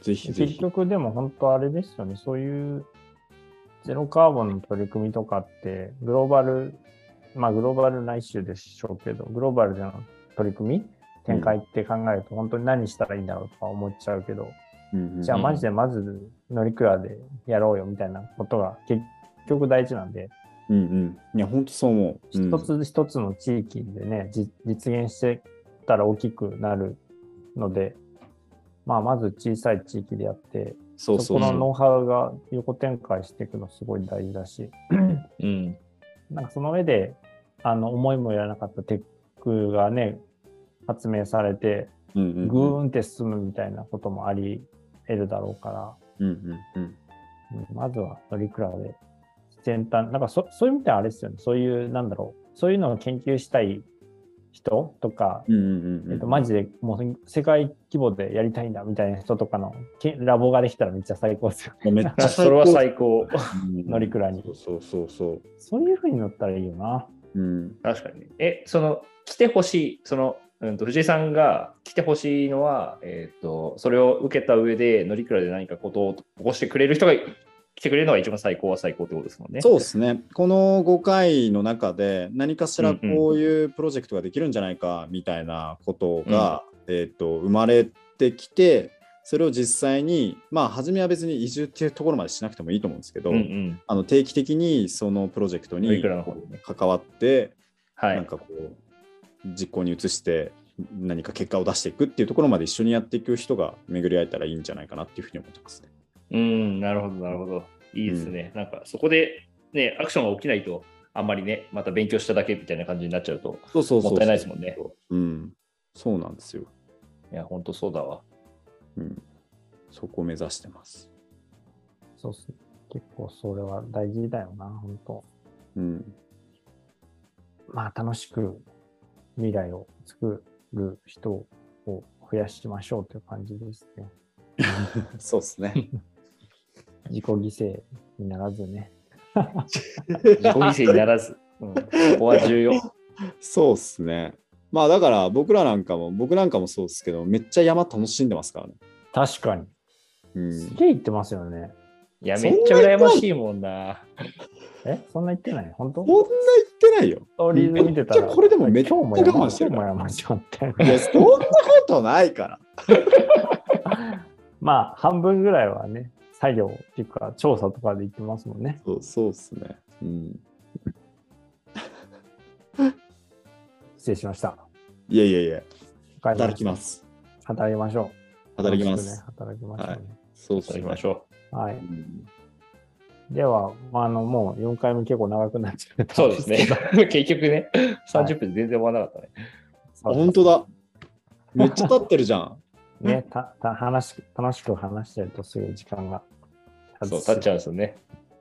[SPEAKER 3] ぜひぜひ。
[SPEAKER 2] 結局でも本当あれですよね。そういうゼロカーボンの取り組みとかって、グローバル、まあグローバルな一種でしょうけど、グローバルでの取り組み、展開って考えると、本当に何したらいいんだろうとか思っちゃうけど、じゃあマジでまず乗り倉でやろうよみたいなことが結局大事なんで、
[SPEAKER 3] うんうん。いや、本当そう思う。うん
[SPEAKER 2] 一つ一つの地域でね、じ実現してたら大きくなるので、まあ、まず小さい地域でやって、
[SPEAKER 3] そうそうそう。
[SPEAKER 2] そこのノウハウが横展開していくのすごい大事だし、
[SPEAKER 1] うん。
[SPEAKER 2] なんかその上で、あの、思いもやらなかったテックがね、発明されて、ぐーんって進むみたいなこともあり得るだろうから、
[SPEAKER 3] うんうんうん。
[SPEAKER 2] うんまずは乗り比べ、先端、なんかそそういう意味ではあれですよね、そういう、なんだろう、そういうのを研究したい人とか、
[SPEAKER 3] うんうんうんうん。
[SPEAKER 2] えっと、マジでもう世界規模でやりたいんだみたいな人とかのけラボができたらめっちゃ最高ですよ。
[SPEAKER 3] めっちゃ
[SPEAKER 1] それは最高。
[SPEAKER 3] うん
[SPEAKER 2] 乗り倉に
[SPEAKER 3] そうそうそう
[SPEAKER 2] そういう風に乗ったらいいよな。
[SPEAKER 3] そう。うん。
[SPEAKER 1] 確かに。え、その、来てほしい、その、うん、と藤井さんが来てほしいのは、えっ、と、それを受けた上で、乗鞍で何かことを起こしてくれる人が来てくれるのが一番最高は最高ってことですもんね。
[SPEAKER 3] そうですね。この5回の中で何かしら
[SPEAKER 1] うんうん
[SPEAKER 3] こういうプロジェクトができるんじゃないかみたいなことが、えっと生まれてきて、それを実際に、まあ、初めは別に移住っていうところまでしなくてもいいと思うんですけど、
[SPEAKER 1] うんうん。
[SPEAKER 3] あの定期的にそのプロジェクト
[SPEAKER 1] 乗
[SPEAKER 3] に。関わって、
[SPEAKER 1] はい。
[SPEAKER 3] なんかこう実行に移して何か結果を出していくっていうところまで一緒にやっていく人が巡り合えたらいいんじゃないかなっていうふうに思ってますね。
[SPEAKER 1] うん、なるほど、なるほど。いいですね。なんか、そこで、ね、アクションが起きないと、あんまりね、また勉強しただけみたいな感じになっちゃうと、
[SPEAKER 3] そうそうそう
[SPEAKER 1] もったいないですもんね。
[SPEAKER 3] うん、そうなんですよ。
[SPEAKER 1] いや、本当そうだわ。
[SPEAKER 3] うん、そこを目指してます。
[SPEAKER 2] そうっすね。結構それは大事だよな、本当
[SPEAKER 3] うん、
[SPEAKER 2] まあ楽しく未来を作る人を増やしましょうという感じですね。
[SPEAKER 3] そうですね。
[SPEAKER 2] 自己犠牲にならずね。
[SPEAKER 1] 自己犠牲にならず、うん、ここは重要。
[SPEAKER 3] そうですね。まあだから僕らなんかも、僕なんかもそうですけど、めっちゃ山楽しんでますからね。
[SPEAKER 2] 確かに。
[SPEAKER 3] うん、
[SPEAKER 2] すげえ言ってますよね。
[SPEAKER 1] いや、めっちゃ羨ましいもんな。
[SPEAKER 2] え？そんな言ってない？本当？
[SPEAKER 3] こんな言ってないよ。
[SPEAKER 2] ストーリーズ見てたら。
[SPEAKER 3] これでもめっちゃ我慢してるから
[SPEAKER 2] 今日も山ったよ
[SPEAKER 3] いや、そんなことないから。
[SPEAKER 2] まあ、半分ぐらいはね、作業っていうか、調査とかで行ってますもんね。
[SPEAKER 3] そうそうですね。うん。
[SPEAKER 2] 失礼しました。
[SPEAKER 3] いやいやいや、働きます。
[SPEAKER 2] 働きましょう。
[SPEAKER 3] 働きま
[SPEAKER 2] 楽しくね
[SPEAKER 3] す。
[SPEAKER 2] 働きましょうね。
[SPEAKER 3] そうですね
[SPEAKER 1] 行き。ましょ
[SPEAKER 2] はい。
[SPEAKER 3] うん
[SPEAKER 2] では、まあ、あの、もう4回目結構長くなっちゃっ
[SPEAKER 1] う。
[SPEAKER 2] た
[SPEAKER 1] そうですね。結局ね、30分で全然終わらなかったね。
[SPEAKER 3] あ本当だ。めっちゃ経ってるじゃん。
[SPEAKER 2] ね、たた話し楽しく話してるとすぐ時間が
[SPEAKER 1] そう、立っちゃうんですよね。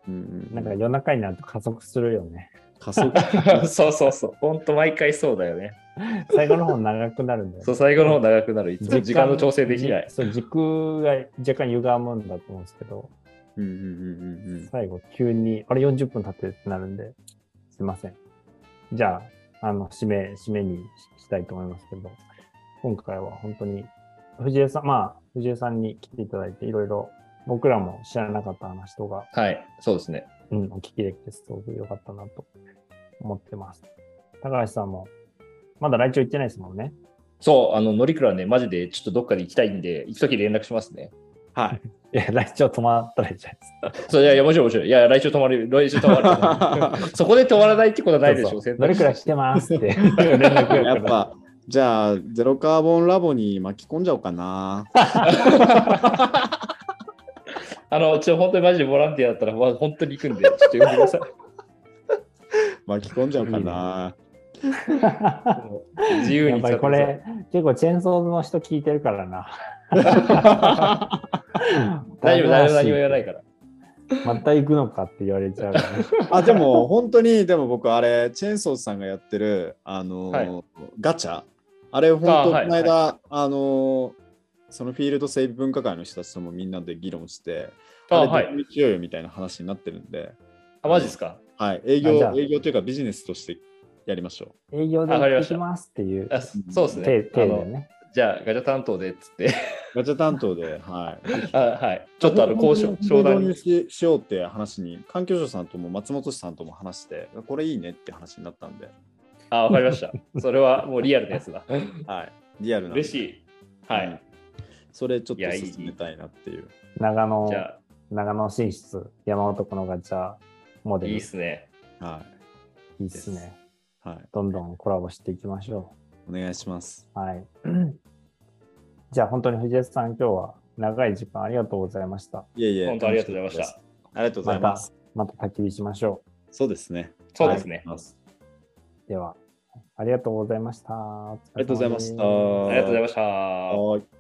[SPEAKER 3] うん
[SPEAKER 2] なんか夜中になると加速するよね。
[SPEAKER 3] 加速。
[SPEAKER 1] そうそうそう。本当毎回そうだよね。
[SPEAKER 2] 最後の方長くなるんだよ、
[SPEAKER 1] そう、最後の方長くなる。いつも時間の調整できない
[SPEAKER 2] じ。そう、時空が若干歪むんだと思うんですけど、
[SPEAKER 3] うんうんうんうん
[SPEAKER 2] 最後急に、あれ40分経ってるってなるんで、すいません。じゃあ、あの、締め、締めにししたいと思いますけど、今回は本当に、藤江さん、まあ、藤江さんに来ていただいて、いろいろ僕らも知らなかった話とか、
[SPEAKER 1] はい、そうですね。
[SPEAKER 2] うん、お聞きできてすごく良かったなと思ってます。高橋さんも、まだ来庁行ってないですもんね。
[SPEAKER 1] そう、あの、乗鞍ね、マジでちょっとどっかで行きたいんで、行くとき連絡しますね。
[SPEAKER 3] はい。
[SPEAKER 2] いや、来庁止まったらいいじゃないですか。
[SPEAKER 1] そういやいや、もちろんもちろん。いや、来週泊まる、来週泊まる。そこで泊まらないってことはないでしょ、
[SPEAKER 2] そうそう乗鞍来てますって
[SPEAKER 3] やっぱ、じゃあ、ゼロカーボンラボに巻き込んじゃおうかな。
[SPEAKER 1] あの、ちょ、本当にマジでボランティアだったら、まあ、本当に行くんで、ちょっと呼んでください。
[SPEAKER 3] 巻き込んじゃおうかな。
[SPEAKER 1] 自由
[SPEAKER 2] やっぱ
[SPEAKER 1] に使ってください
[SPEAKER 2] りこれ、結構チェーンソーズの人聞いてるからな。
[SPEAKER 1] 大丈夫、誰も何も言わないから。
[SPEAKER 2] また行くのかって言われちゃうね。
[SPEAKER 3] あ、でも本当に、でも僕、あれ、チェーンソーズさんがやってる、あのー
[SPEAKER 1] はい
[SPEAKER 3] ガチャあれ、本当、この間、あのーそのフィールド整備分科会の人たちともみんなで議論して、
[SPEAKER 1] あ、
[SPEAKER 3] あれ、
[SPEAKER 1] はい。
[SPEAKER 3] どうにしようよみたいな話になってるんで、
[SPEAKER 1] あ、マジですか？
[SPEAKER 3] はい、営業営業というかビジネスとしてやりましょ
[SPEAKER 2] 営業で行きますっていう
[SPEAKER 1] あそうです
[SPEAKER 2] 手
[SPEAKER 1] ね。あの
[SPEAKER 2] 手でね。
[SPEAKER 1] じゃあ、ガチャ担当でっつって。
[SPEAKER 3] う。ガチャ担当で、はい。
[SPEAKER 1] あはい。ちょっとあの、交渉、商談に。
[SPEAKER 3] ししようって話に、環境省さんとも松本氏さんとも話して、これいいねって話になったんで、
[SPEAKER 1] あ、わかりました。それはもうリアルなやつだ。
[SPEAKER 3] はい。リアルな。
[SPEAKER 1] 嬉しい。は
[SPEAKER 3] うん
[SPEAKER 1] い。
[SPEAKER 3] それちょっと進めたいなっていう。
[SPEAKER 2] 長野長野進出、山男のガチャモ
[SPEAKER 1] あ、
[SPEAKER 2] デル。
[SPEAKER 1] いいっすね。
[SPEAKER 3] はい
[SPEAKER 2] いいっすね。
[SPEAKER 3] い。はい。
[SPEAKER 2] どんどんコラボしていきましょ
[SPEAKER 3] お願いします。
[SPEAKER 2] う。はい。じゃあ本当に藤井さん、今日は長い時間ありがとうございました。
[SPEAKER 3] いえいえ。
[SPEAKER 1] 本当ありがとうございました。
[SPEAKER 3] ありがとうござい
[SPEAKER 2] ま
[SPEAKER 3] す。、
[SPEAKER 2] また焚き火しましょ
[SPEAKER 3] そうですね。
[SPEAKER 1] そうですね。
[SPEAKER 2] では、ありがとうございました。あ
[SPEAKER 3] ありがとうございました。
[SPEAKER 1] ありがとうございました。
[SPEAKER 3] はい。